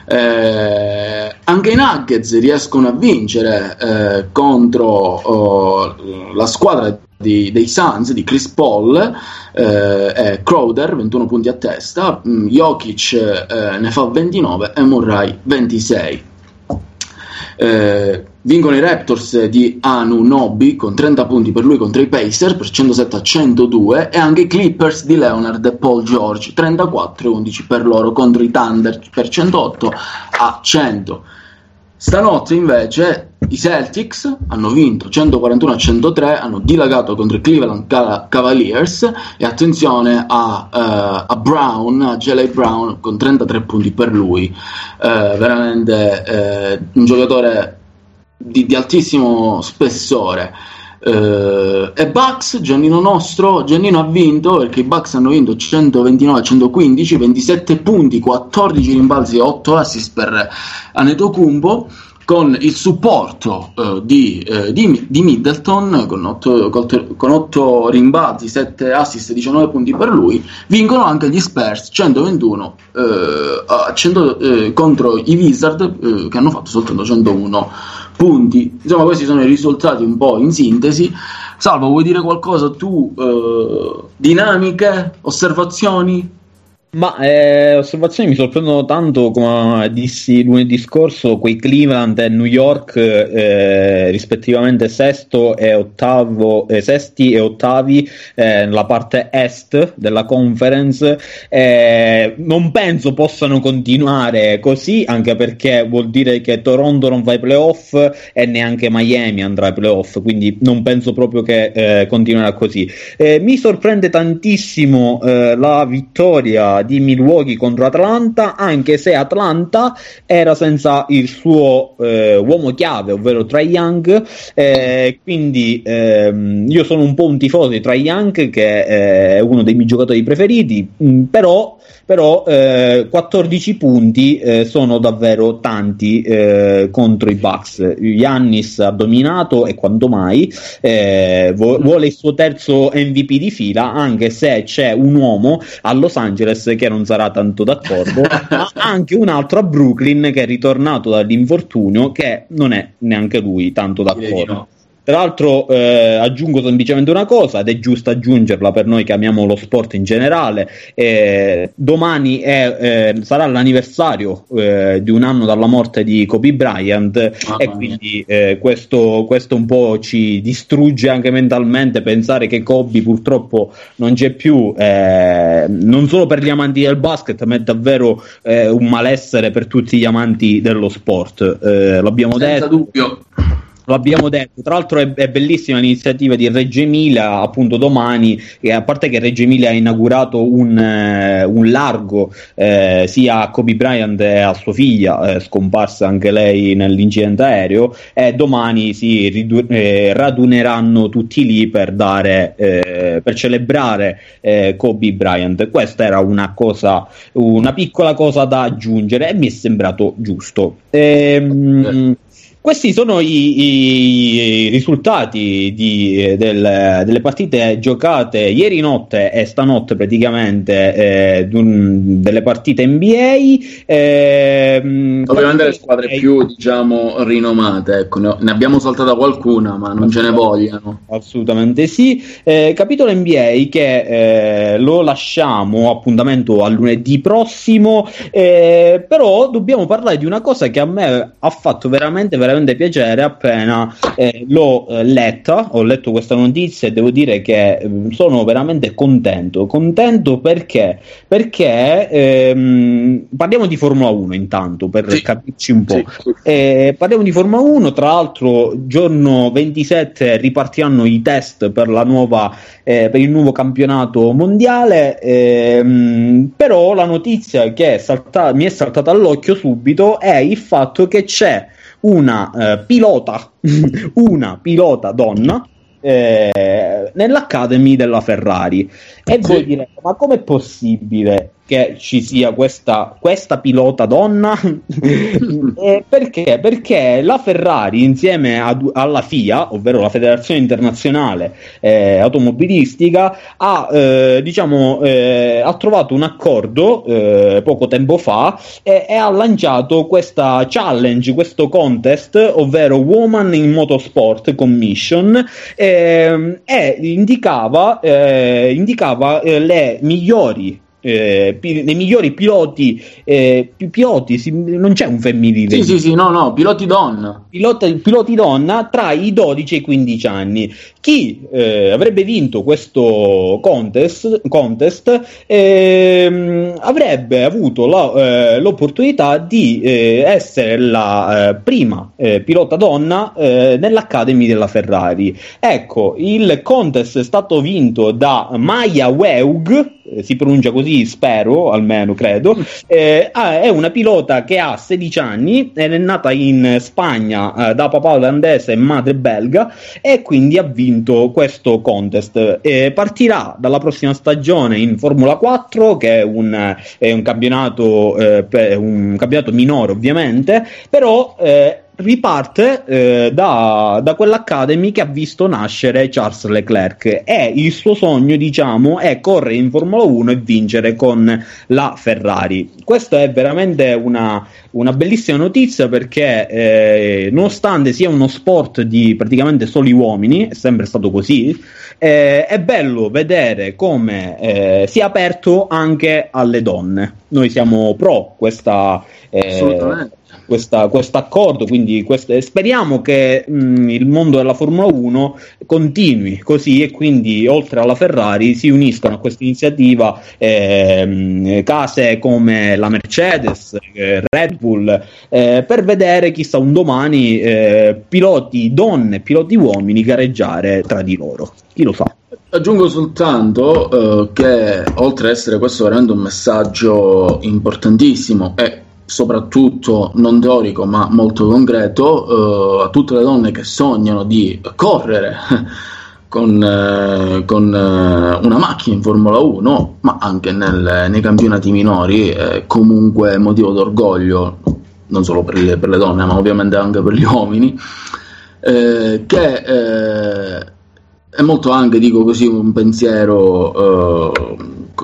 Eh, anche i Nuggets riescono a vincere eh, contro oh, la squadra di, dei Suns di Chris Paul eh, Crowder 21 punti a testa mm, Jokic eh, ne fa 29 e Murray 26 eh, vincono i Raptors di Anu Nobi con 30 punti per lui contro i Pacers per 107 a 102 e anche i Clippers di Leonard e Paul George 34 e 11 per loro contro i Thunder per 108 a 100 stanotte invece i Celtics hanno vinto 141 a 103 hanno dilagato contro i Cleveland Cavaliers e attenzione a, uh, a Brown a Jelly Brown con 33 punti per lui. Uh, veramente uh, un giocatore di, di altissimo spessore. Uh, e Bucks, Giannino nostro, Giannino ha vinto perché i Bucks hanno vinto 129 a 115, 27 punti, 14 rimbalzi e 8 assist per Anetocumbo. con il supporto eh, di, eh, di, di, Middleton con 8, con 8 rimbalzi, 7 assist, 19 punti per lui, vincono anche gli Spurs 121 eh, 100, eh, contro i Wizard che hanno fatto soltanto 101 punti. Insomma, questi sono i risultati un po' in sintesi. Salvo, vuoi dire qualcosa tu? Eh, dinamiche, osservazioni? Ma eh, osservazioni mi sorprendono tanto, come dissi lunedì scorso, quei Cleveland e New York eh, rispettivamente sesto e ottavo, eh, sesti e ottavi eh, nella parte est della conference. Eh, non penso possano continuare così, anche perché vuol dire che Toronto non fa i playoff e neanche Miami andrà ai playoff, quindi non penso proprio che eh, continuerà così. mi sorprende tantissimo la vittoria di Milwaukee contro Atlanta, anche se Atlanta era senza il suo eh, uomo chiave, ovvero Trae Young. Eh, quindi ehm, io sono un po' un tifoso di Trae Young, che è uno dei miei giocatori preferiti, mm, però però eh, 14 punti eh, sono davvero tanti eh, contro i Bucks. Giannis ha dominato e quanto mai eh, vuole il suo terzo MVP di fila, anche se c'è un uomo a Los Angeles che non sarà tanto d'accordo, ma anche un altro a Brooklyn che è ritornato dall'infortunio che non è neanche lui tanto d'accordo. Tra l'altro eh, aggiungo semplicemente una cosa, ed è giusto aggiungerla per noi che amiamo lo sport in generale, eh, domani è, eh, sarà l'anniversario eh, di un anno dalla morte di Kobe Bryant ah, e quindi eh, questo, questo, un po' ci distrugge anche mentalmente pensare che Kobe purtroppo non c'è più, eh, non solo per gli amanti del basket, ma è davvero un malessere per tutti gli amanti dello sport. l'abbiamo Senza detto. dubbio lo abbiamo detto, tra l'altro è, è, bellissima l'iniziativa di Reggio Emilia, appunto domani, e a parte che Reggio Emilia ha inaugurato un, eh, un largo eh, sia a Kobe Bryant e a sua figlia, eh, scomparsa anche lei nell'incidente aereo, e domani si ridu- eh, raduneranno tutti lì per, dare, eh, per celebrare eh, Kobe Bryant. Questa era una cosa, una piccola cosa da aggiungere e mi è sembrato giusto. Ehm, questi sono i, i risultati di, del, delle partite giocate ieri notte e stanotte praticamente eh, delle partite NBA. Eh, Ovviamente le squadre NBA. più diciamo rinomate, ecco, ne abbiamo saltata qualcuna, ma non ce ne vogliano. Assolutamente sì. Eh, capitolo NBA che eh, lo lasciamo appuntamento a lunedì prossimo, eh, però dobbiamo parlare di una cosa che a me ha fatto veramente, veramente veramente piacere appena eh, l'ho eh, letta, ho letto questa notizia e devo dire che eh, sono veramente contento. Contento perché? Perché ehm, parliamo di Formula 1 intanto per sì. capirci un po'. Sì, sì. Eh, parliamo di Formula 1, tra l'altro giorno 27 ripartiranno i test per, la nuova, eh, per il nuovo campionato mondiale, ehm, però la notizia che è saltata, mi è saltata all'occhio subito è il fatto che c'è una eh, pilota, una pilota donna eh, nell'Academy della Ferrari. E sì. voi direte, ma com'è possibile che ci sia questa, questa pilota donna. eh, perché? Perché la Ferrari insieme ad, alla FIA, ovvero la Federazione Internazionale eh, Automobilistica, ha, eh, diciamo, eh, ha trovato un accordo eh, poco tempo fa e, e, ha lanciato questa challenge, questo contest, ovvero Woman in Motorsport Commission, ehm, e indicava, eh, indicava le migliori eh, pi- migliori piloti, eh, piloti si, non c'è un femminile. Sì, sì, sì, no, no, piloti donna. Piloti, piloti donna tra i 12 e i 15 anni. Chi eh, avrebbe vinto questo contest, contest ehm, avrebbe avuto la, eh, l'opportunità di eh, essere la eh, prima pilota donna nell'Academy della Ferrari. Ecco, il contest è stato vinto da Maya Weug si pronuncia così, spero, almeno credo, eh, è una pilota che ha 16 anni, è nata in Spagna eh, da papà olandese e madre belga e quindi ha vinto questo contest. Eh, partirà dalla prossima stagione in Formula 4, che è un, è un campionato, eh, un campionato minore ovviamente, però eh, riparte eh, da, da quell'Academy che ha visto nascere Charles Leclerc e il suo sogno, diciamo, è correre in Formula 1 e vincere con la Ferrari. Questa è veramente una, una bellissima notizia perché eh, nonostante sia uno sport di praticamente soli uomini, è sempre stato così, eh, è bello vedere come eh, sia aperto anche alle donne. Noi siamo pro questa... Eh, Assolutamente questo accordo, quindi queste, speriamo che mh, il mondo della Formula 1 continui così e quindi oltre alla Ferrari si uniscono a questa iniziativa eh, case come la Mercedes, eh, Red Bull, eh, per vedere chissà un domani eh, piloti donne, piloti uomini gareggiare tra di loro. Chi lo sa? Aggiungo soltanto eh, che oltre ad essere questo veramente un messaggio importantissimo e soprattutto non teorico ma molto concreto, eh, a tutte le donne che sognano di correre con, eh, con eh, una macchina in Formula 1, ma anche nel, nei campionati minori, è comunque motivo d'orgoglio, non solo per le, per le, donne, ma ovviamente anche per gli uomini, eh, che eh, è molto anche, dico così, un pensiero eh,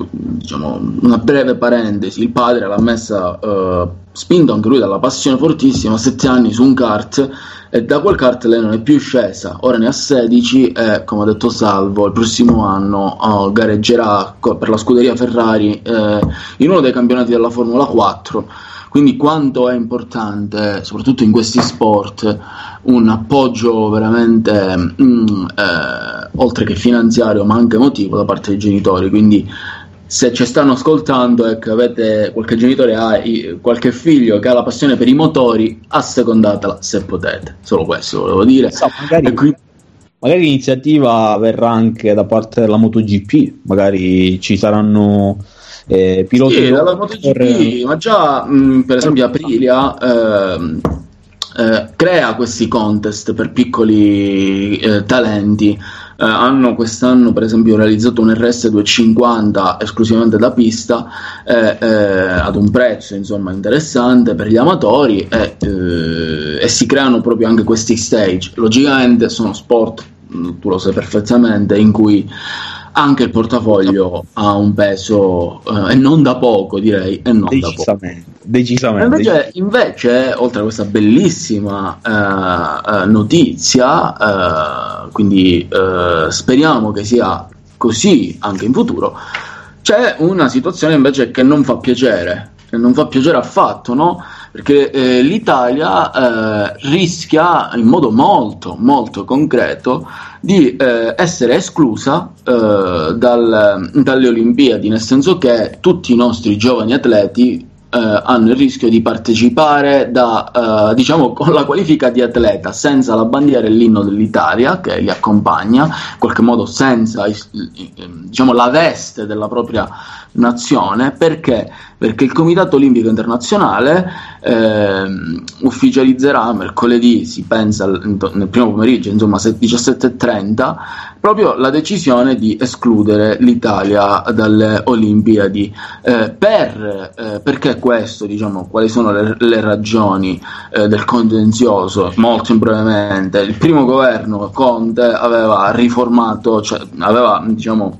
diciamo, una breve parentesi, il padre l'ha messa, uh, spinto anche lui dalla passione fortissima, a 7 anni su un kart e da quel kart lei non è più scesa, ora ne ha 16 e come ha detto Salvo il prossimo anno uh, gareggerà per la scuderia Ferrari uh, in uno dei campionati della Formula 4. Quindi quanto è importante, soprattutto in questi sport, un appoggio veramente, mm, eh, oltre che finanziario, ma anche emotivo da parte dei genitori. Quindi se ci stanno ascoltando e che avete qualche genitore ha qualche figlio che ha la passione per i motori, assecondatela se potete. Solo questo volevo dire. So, magari, qui... magari, l'iniziativa verrà anche da parte della MotoGP, magari ci saranno eh, piloti sì, dalla MotoGP, per... ma già mh, per esempio Aprilia eh, eh, crea questi contest per piccoli eh, talenti eh, hanno quest'anno per esempio realizzato un RS250 esclusivamente da pista eh, eh, ad un prezzo insomma interessante per gli amatori e, eh, e si creano proprio anche questi stage. Logicamente sono sport tu lo sai perfettamente in cui anche il portafoglio ha un peso eh, e non da poco direi e non decisamente, da poco. decisamente, invece, invece, oltre a questa bellissima eh, notizia eh, quindi eh, speriamo che sia così anche in futuro c'è una situazione invece che non fa piacere che non fa piacere affatto no? perché eh, l'Italia eh, rischia in modo molto molto concreto di eh, essere esclusa eh, dal, dalle Olimpiadi, nel senso che tutti i nostri giovani atleti eh, hanno il rischio di partecipare da, eh, diciamo, con la qualifica di atleta senza la bandiera e l'inno dell'Italia che li accompagna, in qualche modo senza diciamo, la veste della propria nazione, perché? Perché il Comitato Olimpico Internazionale eh, ufficializzerà mercoledì, si pensa nel primo pomeriggio, insomma 17.30, proprio la decisione di escludere l'Italia dalle Olimpiadi. Eh, per, eh, perché questo? Diciamo, quali sono le, le ragioni eh, del contenzioso? Molto brevemente, il primo governo Conte aveva riformato, cioè aveva diciamo,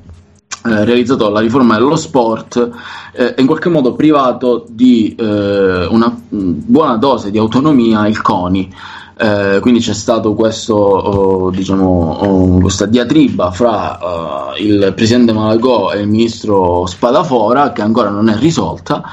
eh, realizzato la riforma dello sport eh, in qualche modo privato di eh, una buona dose di autonomia il CONI. Eh, quindi c'è stato questo, oh, diciamo, oh, questa diatriba fra uh, il presidente Malagò e il ministro Spadafora che ancora non è risolta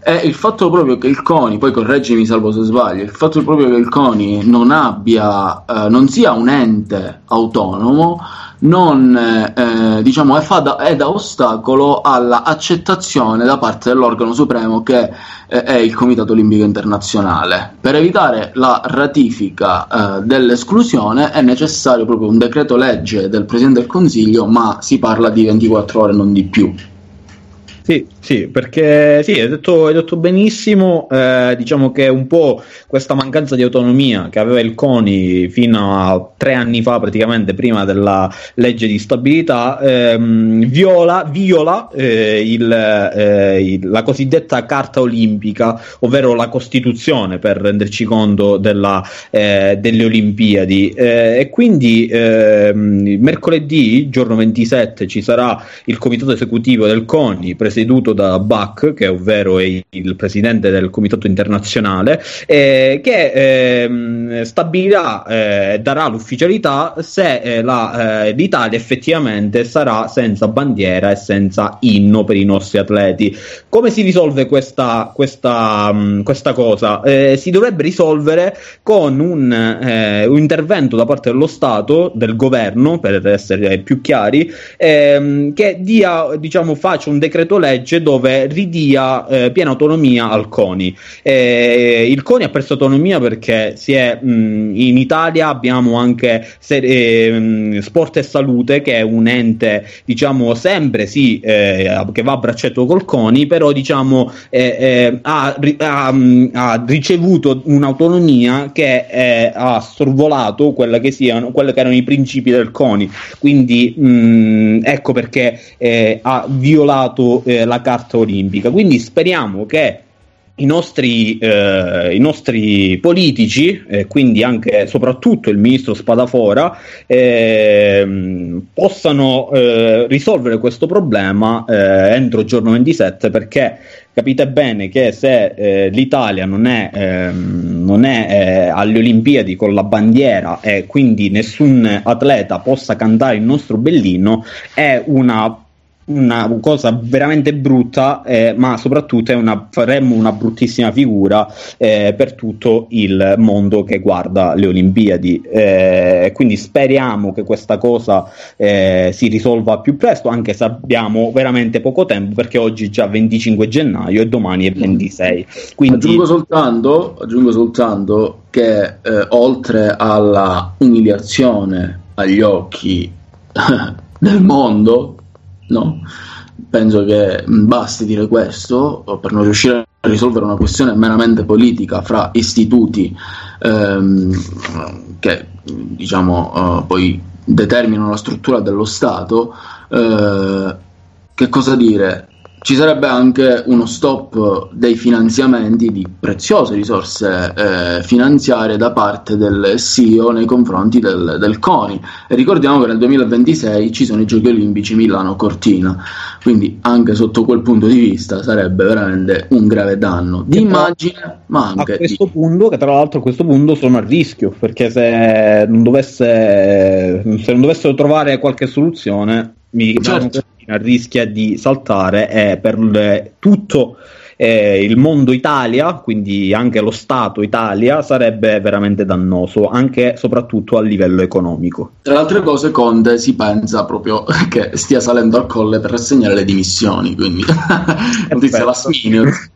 e il fatto proprio che il CONI, poi correggimi salvo se sbaglio, il fatto proprio che il CONI non abbia, eh, non sia un ente autonomo, non eh, diciamo è, da, è, da, ostacolo all'accettazione da parte dell'organo supremo che eh, è il Comitato Olimpico Internazionale. Per evitare la ratifica eh, dell'esclusione è necessario proprio un decreto legge del Presidente del Consiglio, ma si parla di 24 ore, non di più. Sì, Sì, perché sì, hai detto, hai detto benissimo, eh, diciamo che un po' questa mancanza di autonomia che aveva il CONI fino a tre anni fa, praticamente prima della legge di stabilità, ehm, viola, viola eh, il, eh, il, la cosiddetta Carta Olimpica, ovvero la Costituzione, per renderci conto della, eh, delle Olimpiadi. Eh, e quindi ehm, mercoledì, giorno 27, ci sarà il comitato esecutivo del CONI, presieduto da Bach, che ovvero è il presidente del comitato internazionale, eh, che eh, stabilirà e eh, darà l'ufficialità se eh, la, eh, l'Italia effettivamente sarà senza bandiera e senza inno per i nostri atleti. Come si risolve questa, questa, mh, questa cosa? si dovrebbe risolvere con un, un, intervento da parte dello Stato, del governo, per essere più chiari, ehm, che dia, diciamo, faccia un decreto legge legge dove ridia eh, piena autonomia al CONI. Eh, il CONI ha perso autonomia perché è, mh, in Italia abbiamo anche se, eh, Sport e Salute, che è un ente, diciamo, sempre sì, eh, che va a braccetto col CONI, però diciamo eh, eh, ha, ha, ha, ricevuto un'autonomia che ha sorvolato quelle che, quelli che erano i principi del CONI. Quindi mh, ecco perché ha violato la carta olimpica. Quindi speriamo che i nostri, eh, i nostri politici, eh, quindi anche soprattutto il ministro Spadafora, eh, possano eh, risolvere questo problema eh, entro il giorno 27 perché capite bene che se eh, l'Italia non è, ehm, non è alle Olimpiadi con la bandiera e quindi nessun atleta possa cantare il nostro bellino è una una cosa veramente brutta, eh, ma soprattutto una, faremmo una bruttissima figura eh, per tutto il mondo che guarda le Olimpiadi. Eh, quindi speriamo che questa cosa eh, si risolva più presto, anche se abbiamo veramente poco tempo, perché oggi è già 25 gennaio e domani è 26. Quindi... Aggiungo, soltanto, aggiungo soltanto che eh, oltre alla umiliazione agli occhi del mondo, no? Penso che basti dire questo per non riuscire a risolvere una questione meramente politica fra istituti ehm, che diciamo uh, poi determinano la struttura dello Stato. Uh, che cosa dire? Ci sarebbe anche uno stop dei finanziamenti di preziose risorse eh, finanziarie da parte del CEO nei confronti del, del, CONI. E ricordiamo che nel 2026 ci sono i giochi olimpici Milano-Cortina quindi anche sotto quel punto di vista sarebbe veramente un grave danno. Di immagine ma anche a questo di... punto che tra l'altro a questo punto sono a rischio perché se non, dovesse, se non dovessero trovare qualche soluzione mi certo rischia di saltare è per tutto eh, il mondo Italia, quindi anche lo Stato Italia, sarebbe veramente dannoso, anche e soprattutto a livello economico. Tra le altre cose, Conte si pensa proprio che stia salendo al colle per rassegnare le dimissioni, quindi notizia last minute.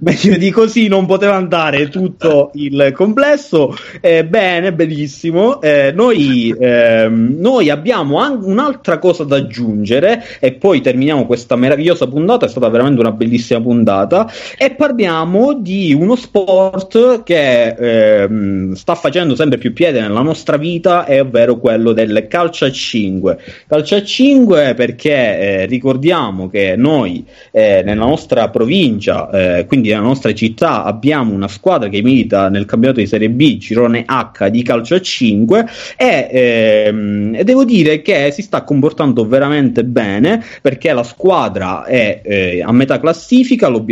meglio di così non poteva andare tutto il complesso. Eh, bene, benissimo. Eh, noi, ehm, noi, abbiamo anche un'altra cosa da aggiungere e poi terminiamo questa meravigliosa puntata. È stata veramente una bellissima puntata. E parliamo di uno sport che ehm, sta facendo sempre più piede nella nostra vita, è ovvero quello del calcio a 5. Calcio a 5 perché eh, ricordiamo che noi eh, nella nostra provincia eh, quindi nella nostra città abbiamo una squadra che milita nel campionato di Serie B, girone H di calcio a 5 e, ehm, devo dire che si sta comportando veramente bene perché la squadra è eh, a metà classifica, l'obiettivo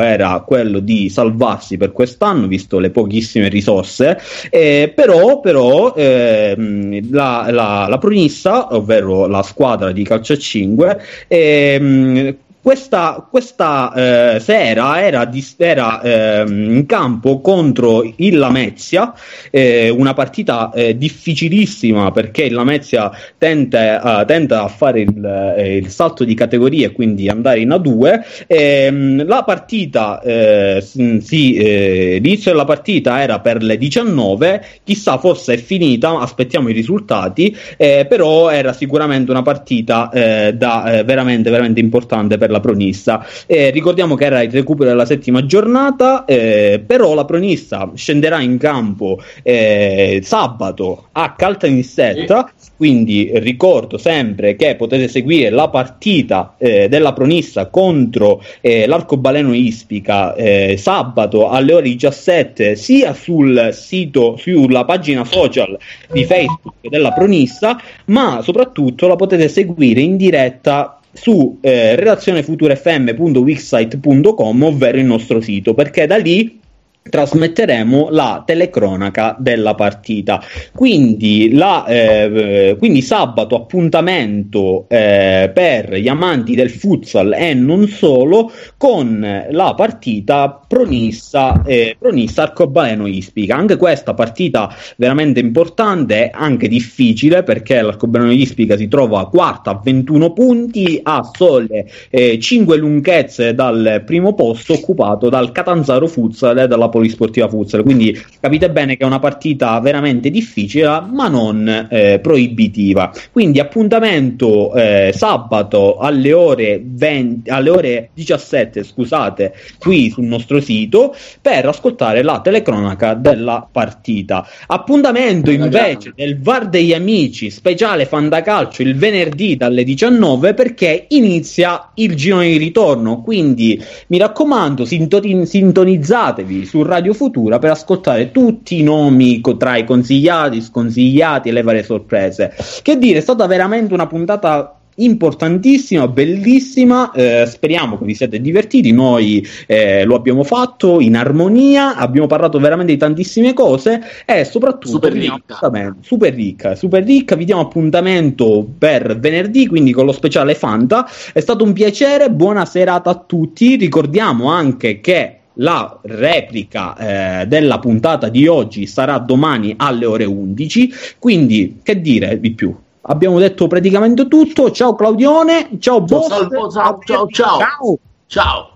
era quello di salvarsi per quest'anno visto le pochissime risorse, eh, però, però ehm, la, la, la pronissa, ovvero la squadra di calcio a 5, ehm, questa, questa eh, sera era, di, era eh, in campo contro il Lamezia, eh, una partita eh, difficilissima perché il Lamezia tenta, tenta a fare il, eh, il, salto di categoria e quindi andare in A2. Ehm, la partita, eh, sì, l'inizio della partita era per le 19, chissà forse è finita, aspettiamo i risultati, però era sicuramente una partita da, veramente, veramente importante per la della Pronissa. Eh, ricordiamo che era il recupero della settima giornata, eh, però la Pronissa scenderà in campo eh, sabato a Caltanissetta. Quindi ricordo sempre che potete seguire la partita eh, della Pronissa contro eh, l'Arcobaleno Ispica eh, sabato alle ore 17 sia sul sito, sulla pagina social di Facebook della Pronissa, ma soprattutto la potete seguire in diretta su eh, redazionefuturefm.wixsite.com ovvero il nostro sito perché da lì trasmetteremo la telecronaca della partita. Quindi, la, eh, quindi sabato appuntamento eh, per gli amanti del futsal e non solo con la partita Pronissa, eh, Pronissa Arcobaleno Ispica. Anche questa partita veramente importante, anche difficile perché l'Arcobaleno Ispica si trova quarta a 21 punti, ha sole 5 eh, lunghezze dal primo posto occupato dal Catanzaro Futsal e dalla Polisportiva Futsal. Quindi capite bene che è una partita veramente difficile, ma non eh, proibitiva. Quindi appuntamento eh, sabato alle ore, 20, alle ore 17, scusate, qui sul nostro sito per ascoltare la telecronaca della partita. Appuntamento invece del VAR degli amici speciale Fandacalcio il venerdì dalle 19 perché inizia il girone di ritorno. Quindi mi raccomando, sintoni- sintonizzatevi su Radio Futura per ascoltare tutti i nomi co- tra i consigliati, sconsigliati e le varie sorprese. Che dire, è stata veramente una puntata importantissima, bellissima. Eh, speriamo che vi siate divertiti. Noi eh, lo abbiamo fatto in armonia. Abbiamo parlato veramente di tantissime cose e soprattutto super ricca. super ricca, super ricca. Vi diamo appuntamento per venerdì, quindi con lo speciale Fanta. È stato un piacere. Buona serata a tutti. Ricordiamo anche che la replica eh, della puntata di oggi sarà domani alle ore 11. Quindi, che dire di più? Abbiamo detto praticamente tutto. Ciao Claudione, ciao Ciao, boss. Salvo, ciao, ciao, ciao. ciao. Ciao.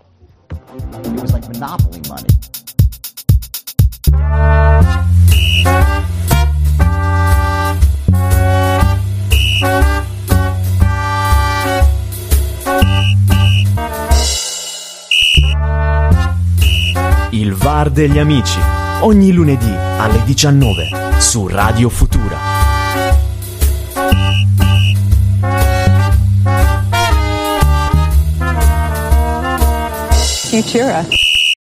It was like Monopoly money. Il VAR degli amici. Ogni lunedì alle 19 su Radio Futura. Futura.